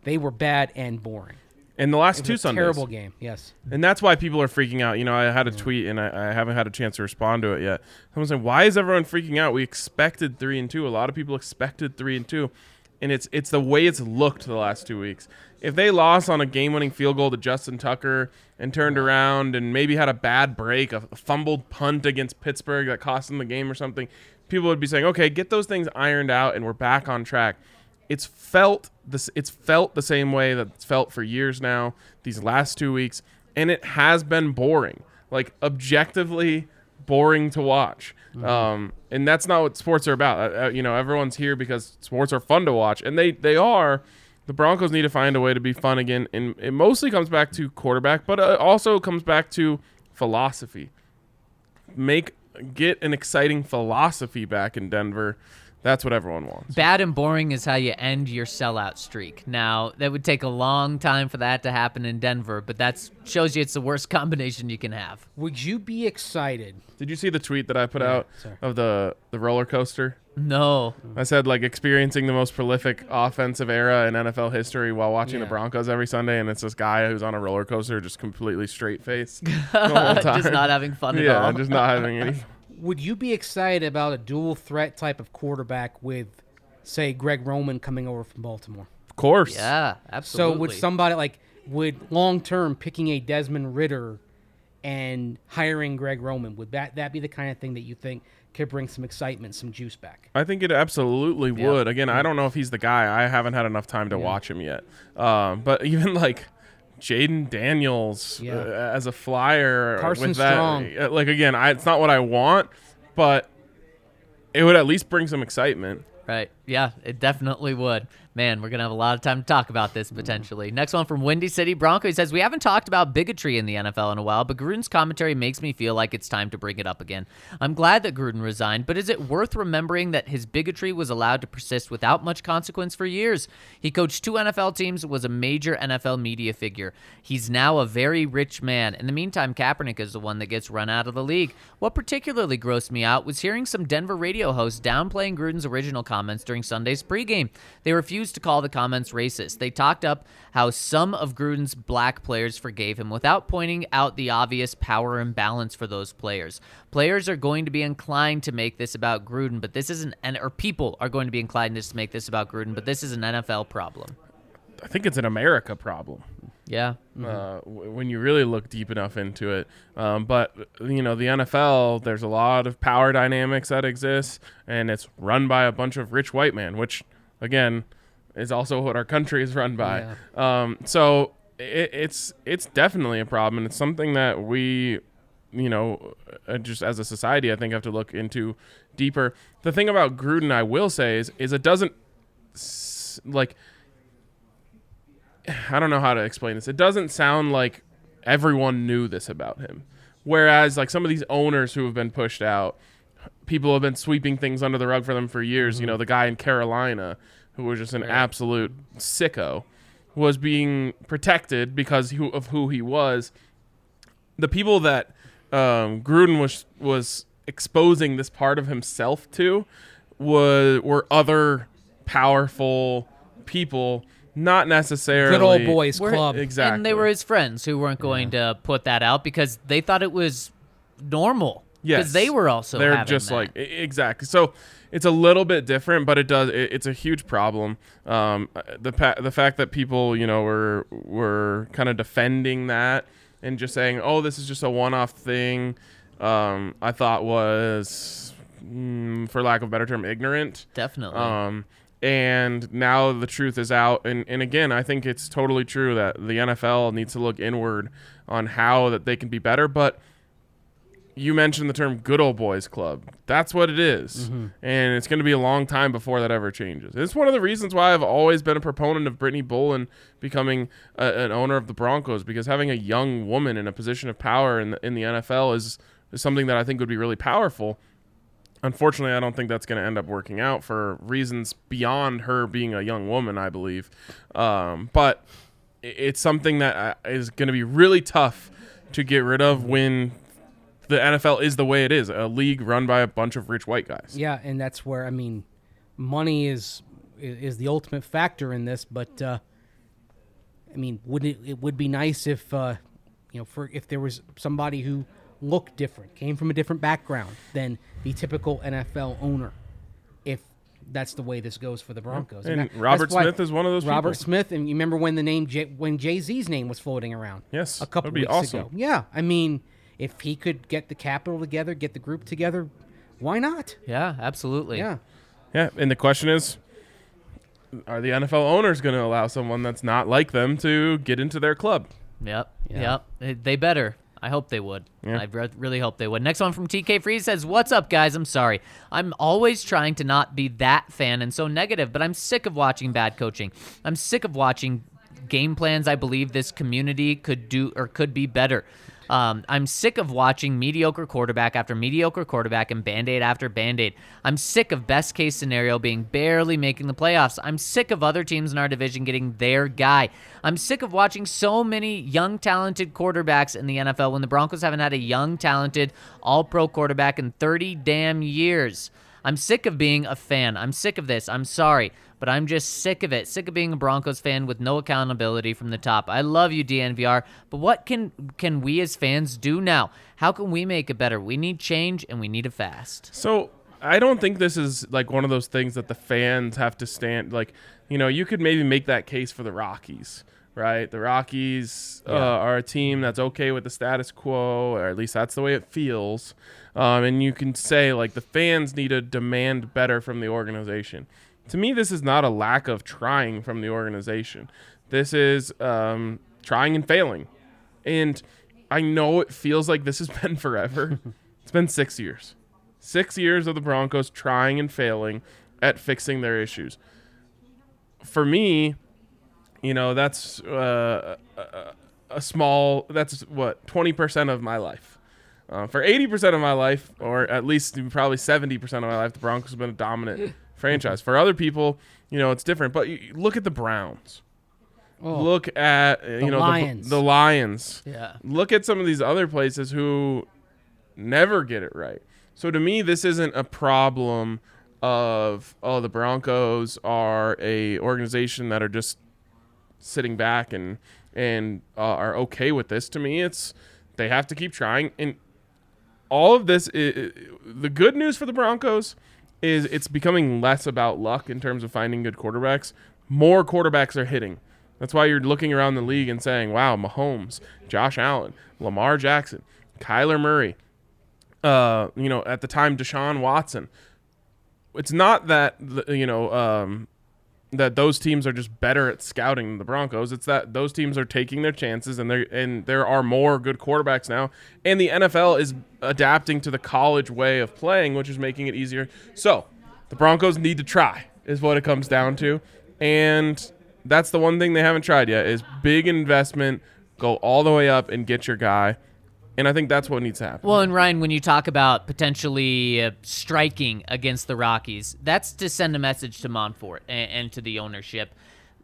they were bad and boring. And the last two Sundays. terrible game. Yes. And that's why people are freaking out. You know, I had a tweet and I, I haven't had a chance to respond to it yet. Someone saying, "Why is everyone freaking out? We expected three and two. A lot of people expected three and two, and it's it's the way it's looked the last two weeks. If they lost on a game-winning field goal to Justin Tucker and turned around and maybe had a bad break, a fumbled punt against Pittsburgh that cost them the game or something, people would be saying, "Okay, get those things ironed out, and we're back on track." it's felt this it's felt the same way that it's felt for years now these last two weeks and it has been boring like objectively boring to watch. Um, and that's not what sports are about. Uh, uh, you know everyone's here because sports are fun to watch and they they are. The broncos need to find a way to be fun again and it mostly comes back to quarterback but it also comes back to philosophy. Make get an exciting philosophy back in denver that's what everyone wants Bad and boring is how you end your sellout streak. Now, that would take a long time for that to happen in Denver, but that shows you it's the worst combination you can have. Would you be excited? Did you see the tweet that I put out sorry. of the the roller coaster? No. I said like experiencing the most prolific offensive era in NFL history while watching the Broncos every Sunday, and it's this guy who's on a roller coaster, just completely straight faced the whole time. Just not having fun at all. yeah, just not having any. Would you be excited about a dual threat type of quarterback with, say, Greg Roman coming over from Baltimore? Of course. Yeah, absolutely. So would somebody like would long term picking a Desmond Ridder and hiring Greg Roman would that that be the kind of thing that you think could bring some excitement, some juice back? I think it absolutely would. Again, I don't know if he's the guy. I haven't had enough time to watch him yet. Um, but even like Jayden Daniels Yeah. uh, as a flyer Carson with that, Strong. uh, like again, I, it's not what I want, but it would at least bring some excitement. Right. Yeah, it definitely would. Man, we're going to have a lot of time to talk about this potentially. Next one from Windy City Bronco. He says, We haven't talked about bigotry in the NFL in a while, but Gruden's commentary makes me feel like it's time to bring it up again. I'm glad that Gruden resigned, but is it worth remembering that his bigotry was allowed to persist without much consequence for years? He coached two NFL teams, was a major NFL media figure. He's now a very rich man. In the meantime, Kaepernick is the one that gets run out of the league. What particularly grossed me out was hearing some Denver radio hosts downplaying Gruden's original comments during Sunday's pregame. They refused to call the comments racist. They talked up how some of Gruden's black players forgave him without pointing out the obvious power imbalance for those players. Players are going to be inclined to make this about Gruden, but this isn't, and or people are going to be inclined to make this about Gruden, but this is an NFL problem. I think it's an America problem. Yeah. uh, w- when you really look deep enough into it. Um, but you know, the NFL, there's a lot of power dynamics that exist, and it's run by a bunch of rich white men, which again is also what our country is run by. Um, so it, it's it's definitely a problem, and it's something that we, you know, uh, just as a society, I think have to look into deeper. The thing about Gruden, I will say, is is it doesn't like I don't know how to explain this. It doesn't sound like everyone knew this about him. Whereas like some of these owners who have been pushed out, people have been sweeping things under the rug for them for years. You know, the guy in Carolina who was just an absolute sicko was being protected because he, of who he was. The people that um, Gruden was was exposing this part of himself to was were other powerful people, not necessarily Good old boys We're- club. Exactly, And they were his friends who weren't going to put that out because they thought it was normal. Yes, Because they were also they're having just that. like exactly. So it's a little bit different, but it does. It, it's a huge problem. Um, the pa- the fact that people you know were were kind of defending that and just saying, oh, this is just a one off thing. Um, I thought was, mm, for lack of a better term, ignorant. Definitely. Um, and now the truth is out. And, and again, I think it's totally true that the NFL needs to look inward on how that they can be better. But you mentioned the term good old boys club. That's what it is. And it's going to be a long time before that ever changes. It's one of the reasons why I've always been a proponent of Brittany Bowlen becoming a, an owner of the Broncos because having a young woman in a position of power in the, in the NFL is, is something that I think would be really powerful. Unfortunately, I don't think that's going to end up working out for reasons beyond her being a young woman, I believe. Um, but it's something that uh, going to be really tough to get rid of when the NFL is the way it is a league run by a bunch of rich white guys. Yeah, and that's where I mean, money is is the ultimate factor in this. But uh, I mean, wouldn't it, it would be nice if uh, you know, for if there was somebody who looked different, came from a different background than the typical NFL owner. If that's the way this goes for the Broncos, And that- Robert Smith is one of those Robert people. Smith, and you remember when the name J- when Jay Z's name was floating around? Yes, a couple be weeks awesome. ago. Yeah, I mean, if he could get the capital together, get the group together, why not? yeah, absolutely. Yeah. Yeah, and the question is are the NFL owners going to allow someone that's not like them to get into their club? Yep. Yeah. Yep. They better. I hope they would. Yeah. I re- really hope they would. Next one from TK Freeze says, What's up, guys? I'm sorry. I'm always trying to not be that fan and so negative, but I'm sick of watching bad coaching. I'm sick of watching game plans I believe this community could do or could be better. Um, I'm sick of watching mediocre quarterback after mediocre quarterback and band aid after band aid. I'm sick of best case scenario being barely making the playoffs. I'm sick of other teams in our division getting their guy. I'm sick of watching so many young, talented quarterbacks in the NFL when the Broncos haven't had a young, talented, all pro quarterback in 30 damn years. I'm sick of being a fan. I'm sick of this. I'm sorry, but I'm just sick of it. Sick of being a Broncos fan with no accountability from the top. I love you, DNVR, but what can can we as fans do now? How can we make it better? We need change and we need it fast. So I don't think this is like one of those things that the fans have to stand like. You know, you could maybe make that case for the Rockies, right? The Rockies uh, are a team that's okay with the status quo, or at least that's the way it feels. Um, and you can say like the fans need to demand better from the organization. To me, this is not a lack of trying from the organization. This is um, trying and failing. And I know it feels like this has been forever. it's been six years. Six years of the Broncos trying and failing at fixing their issues. For me, you know, that's uh, a, small, that's what, 20% of my life. Uh, for 80% of my life, or at least probably 70% of my life, the Broncos have been a dominant franchise. For other people, you know, it's different. But you, look at the Browns. Look at, uh, you know, Lions. The, the Lions Yeah. look at some of these other places who never get it right. So to me, this isn't a problem of oh the Broncos are a organization that are just sitting back and and uh, are okay with this. To me, it's they have to keep trying. And all of this, i i the good news for the Broncos is it's becoming less about luck in terms of finding good quarterbacks. More quarterbacks are hitting. That's why you're looking around the league and saying, "Wow, Mahomes, Josh Allen, Lamar Jackson, Kyler Murray." Uh, you know, at the time, Deshaun Watson. It's not that you know um, that those teams are just better at scouting than the Broncos. It's that those teams are taking their chances, and there and there are more good quarterbacks now, and the NFL is adapting to the college way of playing, which is making it easier. So, the Broncos need to try, is what it comes down to. and that's the one thing they haven't tried yet is big investment, go all the way up and get your guy. And I think that's what needs to happen. Well, and Ryan, when you talk about potentially uh, striking against the Rockies, that's to send a message to Monfort and, and to the ownership.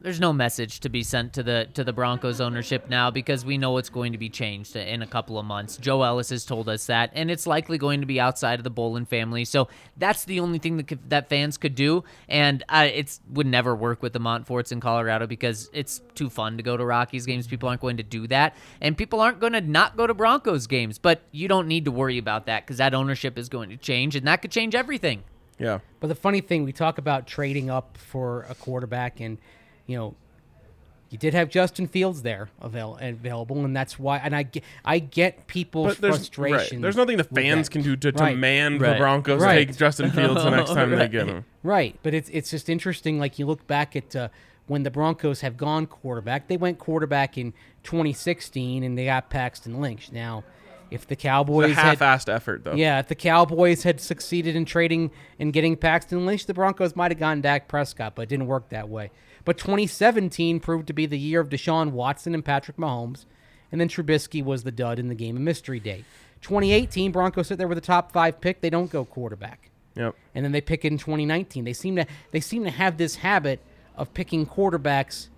There's no message to be sent to the to the Broncos ownership now because we know it's going to be changed in a couple of months. Joe Ellis has told us that, and it's likely going to be outside of the Bowlen family. So that's the only thing that could, that fans could do, and uh, it's would never work with the Monforts in Colorado because it's too fun to go to Rockies games. People aren't going to do that, and people aren't going to not go to Broncos games. But you don't need to worry about that because that ownership is going to change, and that could change everything. yeah. But the funny thing, we talk about trading up for a quarterback, and you know, you did have Justin Fields there avail- available, and that's why. And I get, I get people's But there's, frustration. right, there's nothing the fans can do to Right. demand the Broncos Right. take Justin Fields the next time they get him. Right, but it's it's just interesting. Like you look back at uh, when the Broncos have gone quarterback, they went quarterback in 2016, and they got Paxton Lynch. Now, if the It's Cowboys a had half-assed effort, though. Yeah, if the Cowboys had succeeded in trading and getting Paxton Lynch, the Broncos might have gotten Dak Prescott, but it didn't work that way. But 2017 proved to be the year of Deshaun Watson and Patrick Mahomes, and then Trubisky was the dud in the game of mystery date. 2018, Broncos sit there with a top five pick. They don't go quarterback, Yep. and then they pick it in 2019. They seem to they seem to have this habit of picking quarterbacks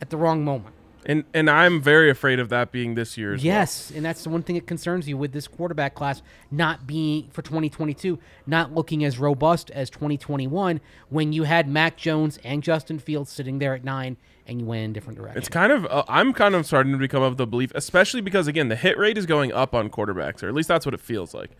at the wrong moment. And and I'm very afraid of that being this year as well. Yes, and that's the one thing that concerns you with this quarterback class not being for 2022, not looking as robust as 2021 when you had Mac Jones and Justin Fields sitting there at nine and you went in a different direction. It's kind of uh, I'm kind of starting to become of the belief, especially because again the hit rate is going up on quarterbacks, or at least that's what it feels like.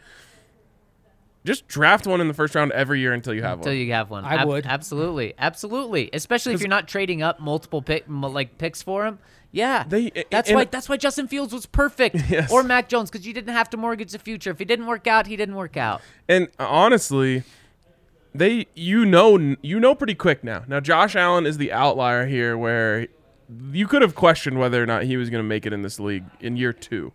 Just draft one in the first round every year until you have Until one. Until you have one, I would. absolutely, absolutely. Especially if you're not trading up multiple pick like picks for him. Yeah, They- that's why that's why Justin Fields was perfect, Yes. or Mac Jones, because you didn't have to mortgage the future. If he didn't work out, he didn't work out. And uh, honestly, they you know you know pretty quick now. Now Josh Allen is the outlier here, where you could have questioned whether or not he was going to make it in this league in year two.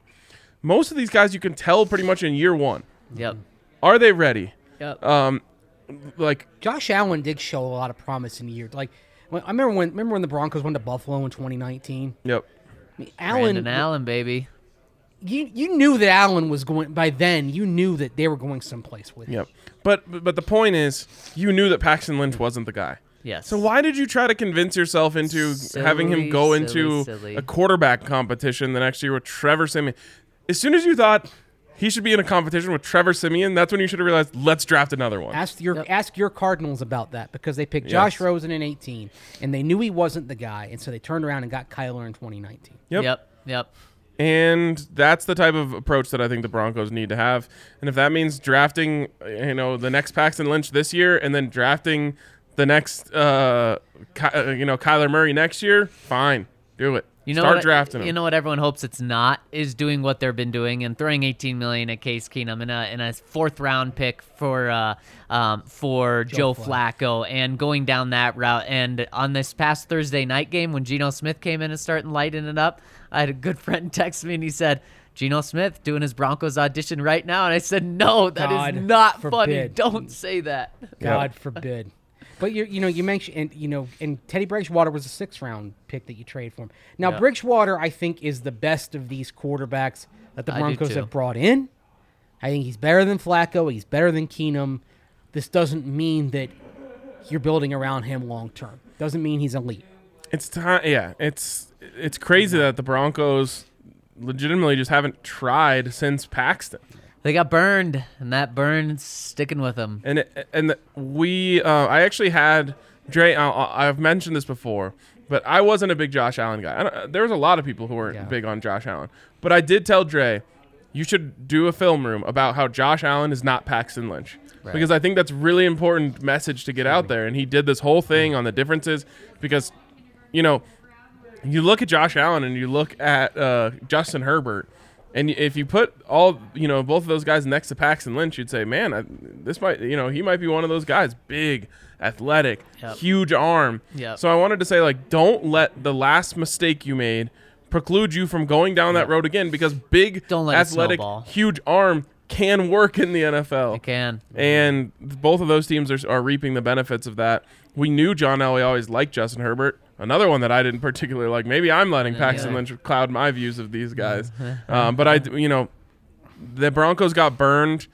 Most of these guys you can tell pretty much in year one. Yep, Are they ready? yep. Um, like Josh Allen did show a lot of promise in the year. Like when, I remember when remember when the Broncos went to Buffalo in 2019. yep. I mean, Allen, and Allen, baby. you you knew that Allen was going by then. You knew that they were going someplace with. him. Yep. But but but the point is, you knew that Paxton Lynch wasn't the guy. Yes. So why did you try to convince yourself into Silly, having him go silly, into silly. a quarterback competition the next year with Trevor Siemian? As soon as you thought he should be in a competition with Trevor Siemian, that's when you should have realized let's draft another one. Ask your ask your Cardinals about that because they picked Josh Yes. Rosen in 18 and they knew he wasn't the guy, and so they turned around and got Kyler in 2019. Yep. Yep. Yep. And that's the type of approach that I think the Broncos need to have. And if that means drafting, you know, the next Paxton Lynch this year and then drafting the next, uh, Ky- uh, you know, Kyler Murray next year, fine, do it. You know Start what, drafting him. You know what everyone hopes it's not is doing what they've been doing and throwing 18 million at Case Keenum in a in a fourth round pick for uh um for Joe, Flacco and going down that route. And on this past Thursday night game when Geno Smith came in and started lighting it up, I had a good friend text me and he said. Geno Smith doing his Broncos audition right now, and I said, "No, that is God not funny. Don't say that." God forbid. But you you know you mentioned and you know and Teddy Bridgewater was a six round pick that you trade for him. Now Yeah. Bridgewater I think is the best of these quarterbacks that the Broncos have brought in. I think he's better than Flacco. He's better than Keenum. This doesn't mean that you're building around him long term. Doesn't mean he's elite. It's time. Yeah, it's it's crazy that the Broncos legitimately just haven't tried since Paxton. They got burned, and that burn's sticking with them. And it, and we, uh, I actually had Dre. Uh, I've mentioned this before, but I wasn't a big Josh Allen guy. I don't, there was a lot of people who weren't Yeah. big on Josh Allen, but I did tell Dre, you should do a film room about how Josh Allen is not Paxton Lynch. Because I think that's really important message to get out there. And he did this whole thing on the differences because, you know, you look at Josh Allen and you look at uh, Justin Herbert, and if you put all you know both of those guys next to Paxton Lynch, you'd say, man, I, this might you know he might be one of those guys, big, athletic, Yep. huge arm. Yep. So I wanted to say like, don't let the last mistake you made preclude you from going down that road again because big, Don't let athletic, huge arm can work in the NFL. It can. And both of those teams are, are reaping the benefits of that. We knew John Elway always liked Justin Herbert. Another one that I didn't particularly like. Maybe I'm letting Paxton yeah. Lynch cloud my views of these guys. um, but I, you know, the Broncos got burned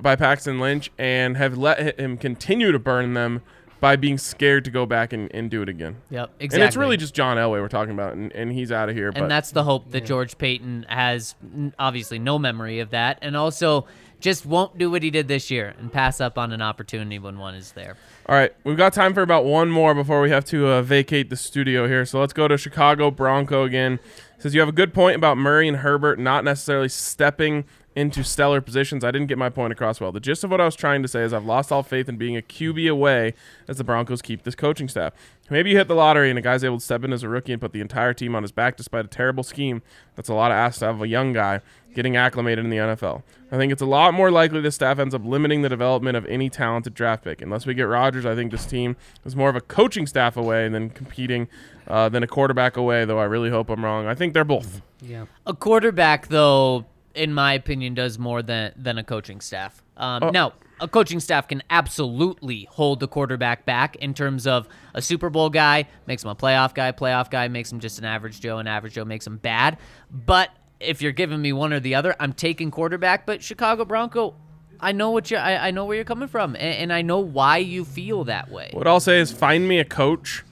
by Paxton Lynch and have let him continue to burn them by being scared to go back and, and do it again. Yep, exactly. And it's really just John Elway we're talking about, and, and he's out of here. but and that's the hope that George Paton has obviously no memory of that, and also just won't do what he did this year and pass up on an opportunity when one is there. All right, we've got time for about one more before we have to uh, vacate the studio here. So let's go to Chicago Bronco again. Says you have a good point about Murray and Herbert not necessarily stepping into stellar positions. I didn't get my point across well. The gist of what I was trying to say is I've lost all faith in being a QB away as the Broncos keep this coaching staff. Maybe you hit the lottery and a guy's able to step in as a rookie and put the entire team on his back despite a terrible scheme. That's a lot of ask to have a young guy getting acclimated in the NFL. I think it's a lot more likely the staff ends up limiting the development of any talented draft pick. Unless we get Rodgers, I think this team is more of a coaching staff away than competing uh, than a quarterback away, though I really hope I'm wrong. I think they're both. Yeah. A quarterback, though, in my opinion, does more than than a coaching staff. Um, Oh. Now, a coaching staff can absolutely hold the quarterback back in terms of a Super Bowl guy makes him a playoff guy, playoff guy makes him just an average Joe, and average Joe makes him bad. But if you're giving me one or the other, I'm taking quarterback. But Chicago Bronco, I know what you, I, I know where you're coming from, and, and I know why you feel that way. What I'll say is find me a coach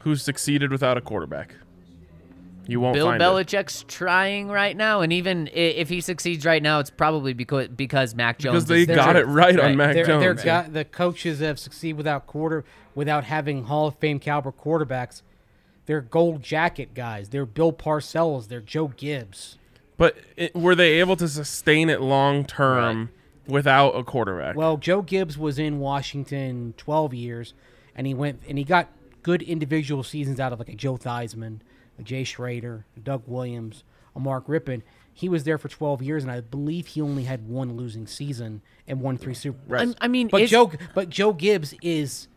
who's succeeded without a quarterback. You won't Bill find it. Belichick's trying right now, and even if he succeeds right now, it's probably because because Mac Jones because they is there. got it right, on Mac They're, they're Jones. got, the coaches that have succeeded without quarter without having Hall of Fame caliber quarterbacks. They're gold jacket guys. They're Bill Parcells. They're Joe Gibbs. But it, were they able to sustain it long term without a quarterback? Well, Joe Gibbs was in Washington 12 years, and he went and he got good individual seasons out of like a Joe Theismann, a Jay Schroeder, Doug Williams, a Mark Rypien. He was there for 12 years, and I believe he only had one losing season and won three Super Bowls. I'm- I mean, But Joe, but Joe Gibbs is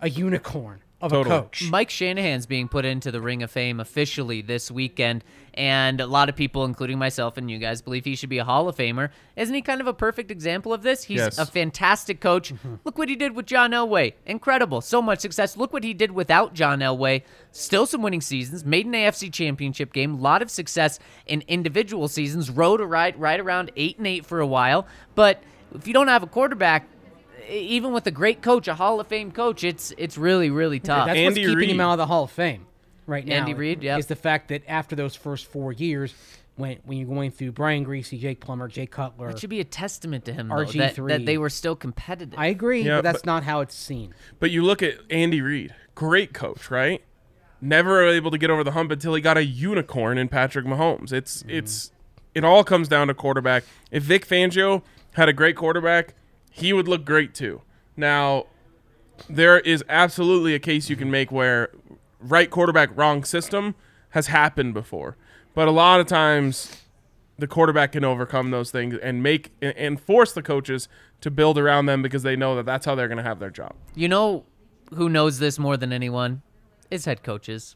a unicorn of Totally. a coach. Mike Shanahan's being put into the Ring of Fame officially this weekend, and a lot of people, including myself and you guys, believe he should be a Hall of Famer. Isn't he kind of a perfect example of this? He's Yes. a fantastic coach. Mm-hmm. Look what he did with John Elway. Incredible. So much success. Look what he did without John Elway. Still some winning seasons, made an AFC championship game, a lot of success in individual seasons, rode a ride right around 8 and 8 for a while. But if you don't have a quarterback, even with a great coach, a Hall of Fame coach, it's it's really really tough. That's Andy what's keeping him Reid. out of the Hall of Fame right now. Andy Reid, yep. is the fact that after those first four years, when when you're going through Brian Griese, Jake Plummer, Jay Cutler, It should be a testament to him, though, that, RG3. that they were still competitive. I agree, Yeah, but that's but- not how it's seen. But you look at Andy Reid, great coach, right? Never able to get over the hump until he got a unicorn in Patrick Mahomes. It's Mm-hmm. it's it all comes down to quarterback. If Vic Fangio had a great quarterback, he would look great too. Now, there is absolutely a case you can make where right quarterback, wrong system has happened before. But a lot of times the quarterback can overcome those things and make and- force the coaches to build around them because they know that that's how they're going to have their job. you know who knows this more than anyone? Is head coaches.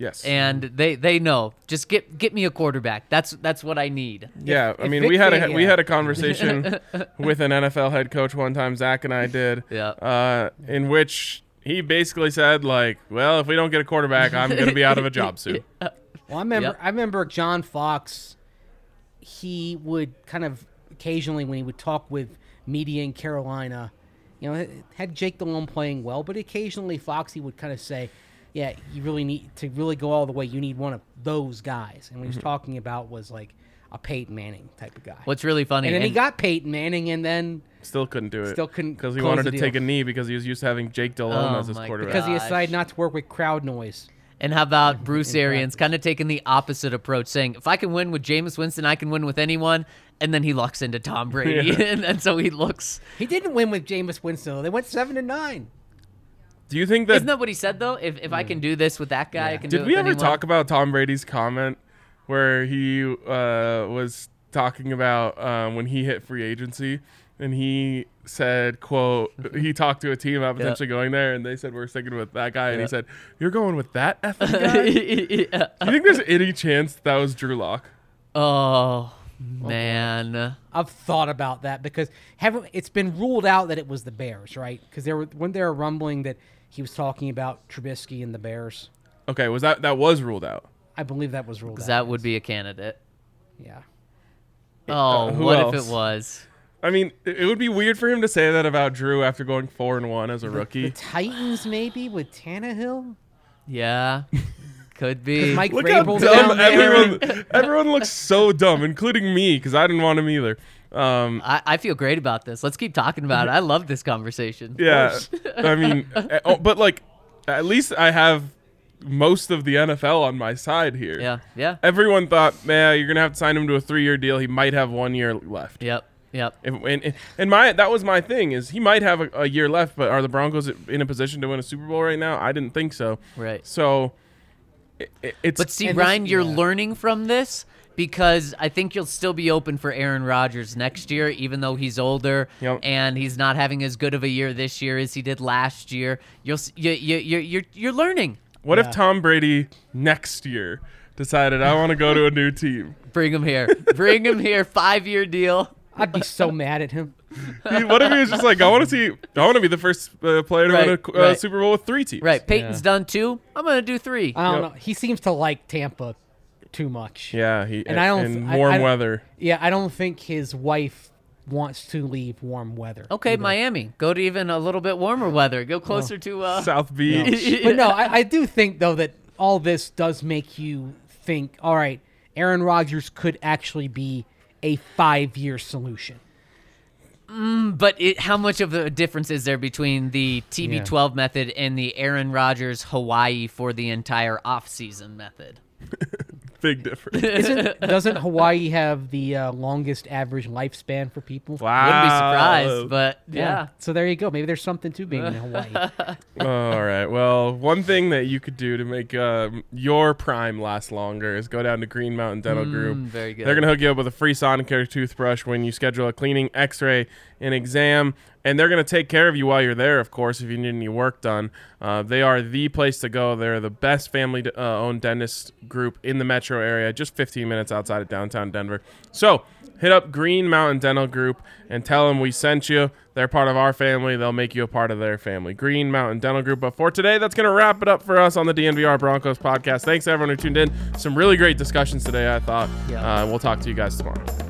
Yes. And they, they know. Just get get me a quarterback. That's that's what I need. yeah, I mean, we had a we had a conversation with an NFL head coach one time. Zach and I did. Yeah. Uh, in which he basically said like, "Well, if we don't get a quarterback, I'm going to be out of a job soon." Well, I remember Yep. I remember John Fox. He would kind of occasionally when he would talk with media in Carolina, you know, had Jake Delhomme playing well, but occasionally Foxy would kind of say, "Yeah, you really need to really go all the way. You need one of those guys." And what he was mm-hmm. talking about was like a Peyton Manning type of guy. What's really funny and then he got Peyton Manning, and then Still couldn't do it. Still couldn't because he wanted to deal. take a knee because he was used to having Jake Delhomme Oh as his my quarterback. because he decided not to work with crowd noise. And how about Bruce Arians kind of taking the opposite approach, saying, if I can win with Jameis Winston, I can win with anyone. And then he locks into Tom Brady. and, and so he looks. He didn't win with Jameis Winston. They went seven and nine. Do you think that Isn't that what he said, though? If, if I can do this with that guy, I can do Did we ever anyone. talk about Tom Brady's comment where he uh, was talking about um, when he hit free agency and he said, "quote He talked to a team about potentially going there, and they said we're sticking with that guy, and he said, "You're going with that effing guy." Do you think there's any chance that was Drew Lock? Oh, Man. I've thought about that because haven't it's been ruled out that it was the Bears, right? Because there were when they were rumbling that he was talking about Trubisky and the Bears. Okay, was that that was ruled out? I believe that was ruled out. that would be a candidate. yeah. Oh, uh, who what else? if it was? I mean, it it would be weird for him to say that about Drew after going four and one as a The rookie. Titans maybe with Tannehill. Yeah. Could be. Mike Look how dumb down there. everyone. everyone looks so dumb, including me, because I didn't want him either. Um, I, I feel great about this. Let's keep talking about it. I love this conversation. yeah, I mean, uh, oh, but like, at least I have most of the NFL on my side here. Yeah. Yeah. Everyone thought, man, you're gonna have to sign him to a three-year deal. He might have one year left. Yep. Yep. If, and, and- and my that was my thing is he might have a, a year left, but are the Broncos in a position to win a Super Bowl right now? I didn't think so. Right. So it, it- it's But see, And this- Ryan, you're yeah. learning from this because I think you'll still be open for Aaron Rodgers next year, even though he's older Yep. and he's not having as good of a year this year as he did last year. You'll you you you you're, you're learning. what if Tom Brady next year decided I want to go to a new team? Bring him here. Bring him here. Five year deal. I'd be so mad at him. What if he was just like, I want to see, I want to be the first uh, player to win a uh, right. Super Bowl with three teams. Right. Peyton's done two. I'm gonna do three. I don't Yep. know. He seems to like Tampa too much. Yeah, he And I don't in th- warm I don't- weather. Yeah, I don't think his wife wants to leave warm weather. Okay, Miami. Go to even a little bit warmer weather. Go closer to uh South Beach. but no, I, I do think though that all this does make you think. All right, Aaron Rodgers could actually be a five-year solution. But it, how much of a difference is there between the TB12 method and the Aaron Rodgers Hawaii for the entire offseason method? Big difference. Isn't doesn't Hawaii have the uh, longest average lifespan for people? Wow. Wouldn't be surprised, but yeah. So there you go. Maybe there's something to being in Hawaii. All right. Well, one thing that you could do to make um, your prime last longer is go down to Green Mountain Dental Group. Mm, very good. They're going to hook you up with a free Sonicare toothbrush when you schedule a cleaning, X-ray, and exam, and they're going to take care of you while you're there. Of course, if you need any work done, uh, they are the place to go. They're the best family-owned dentist group in the metro area, just 15 minutes outside of downtown Denver. So. Hit up Green Mountain Dental Group and tell them we sent you. They're part of our family. They'll make you a part of their family. Green Mountain Dental Group. But for today, that's going to wrap it up for us on the DNVR Broncos podcast. Thanks everyone who tuned in. Some really great discussions today, I thought. Yeah. Uh, we'll talk to you guys tomorrow.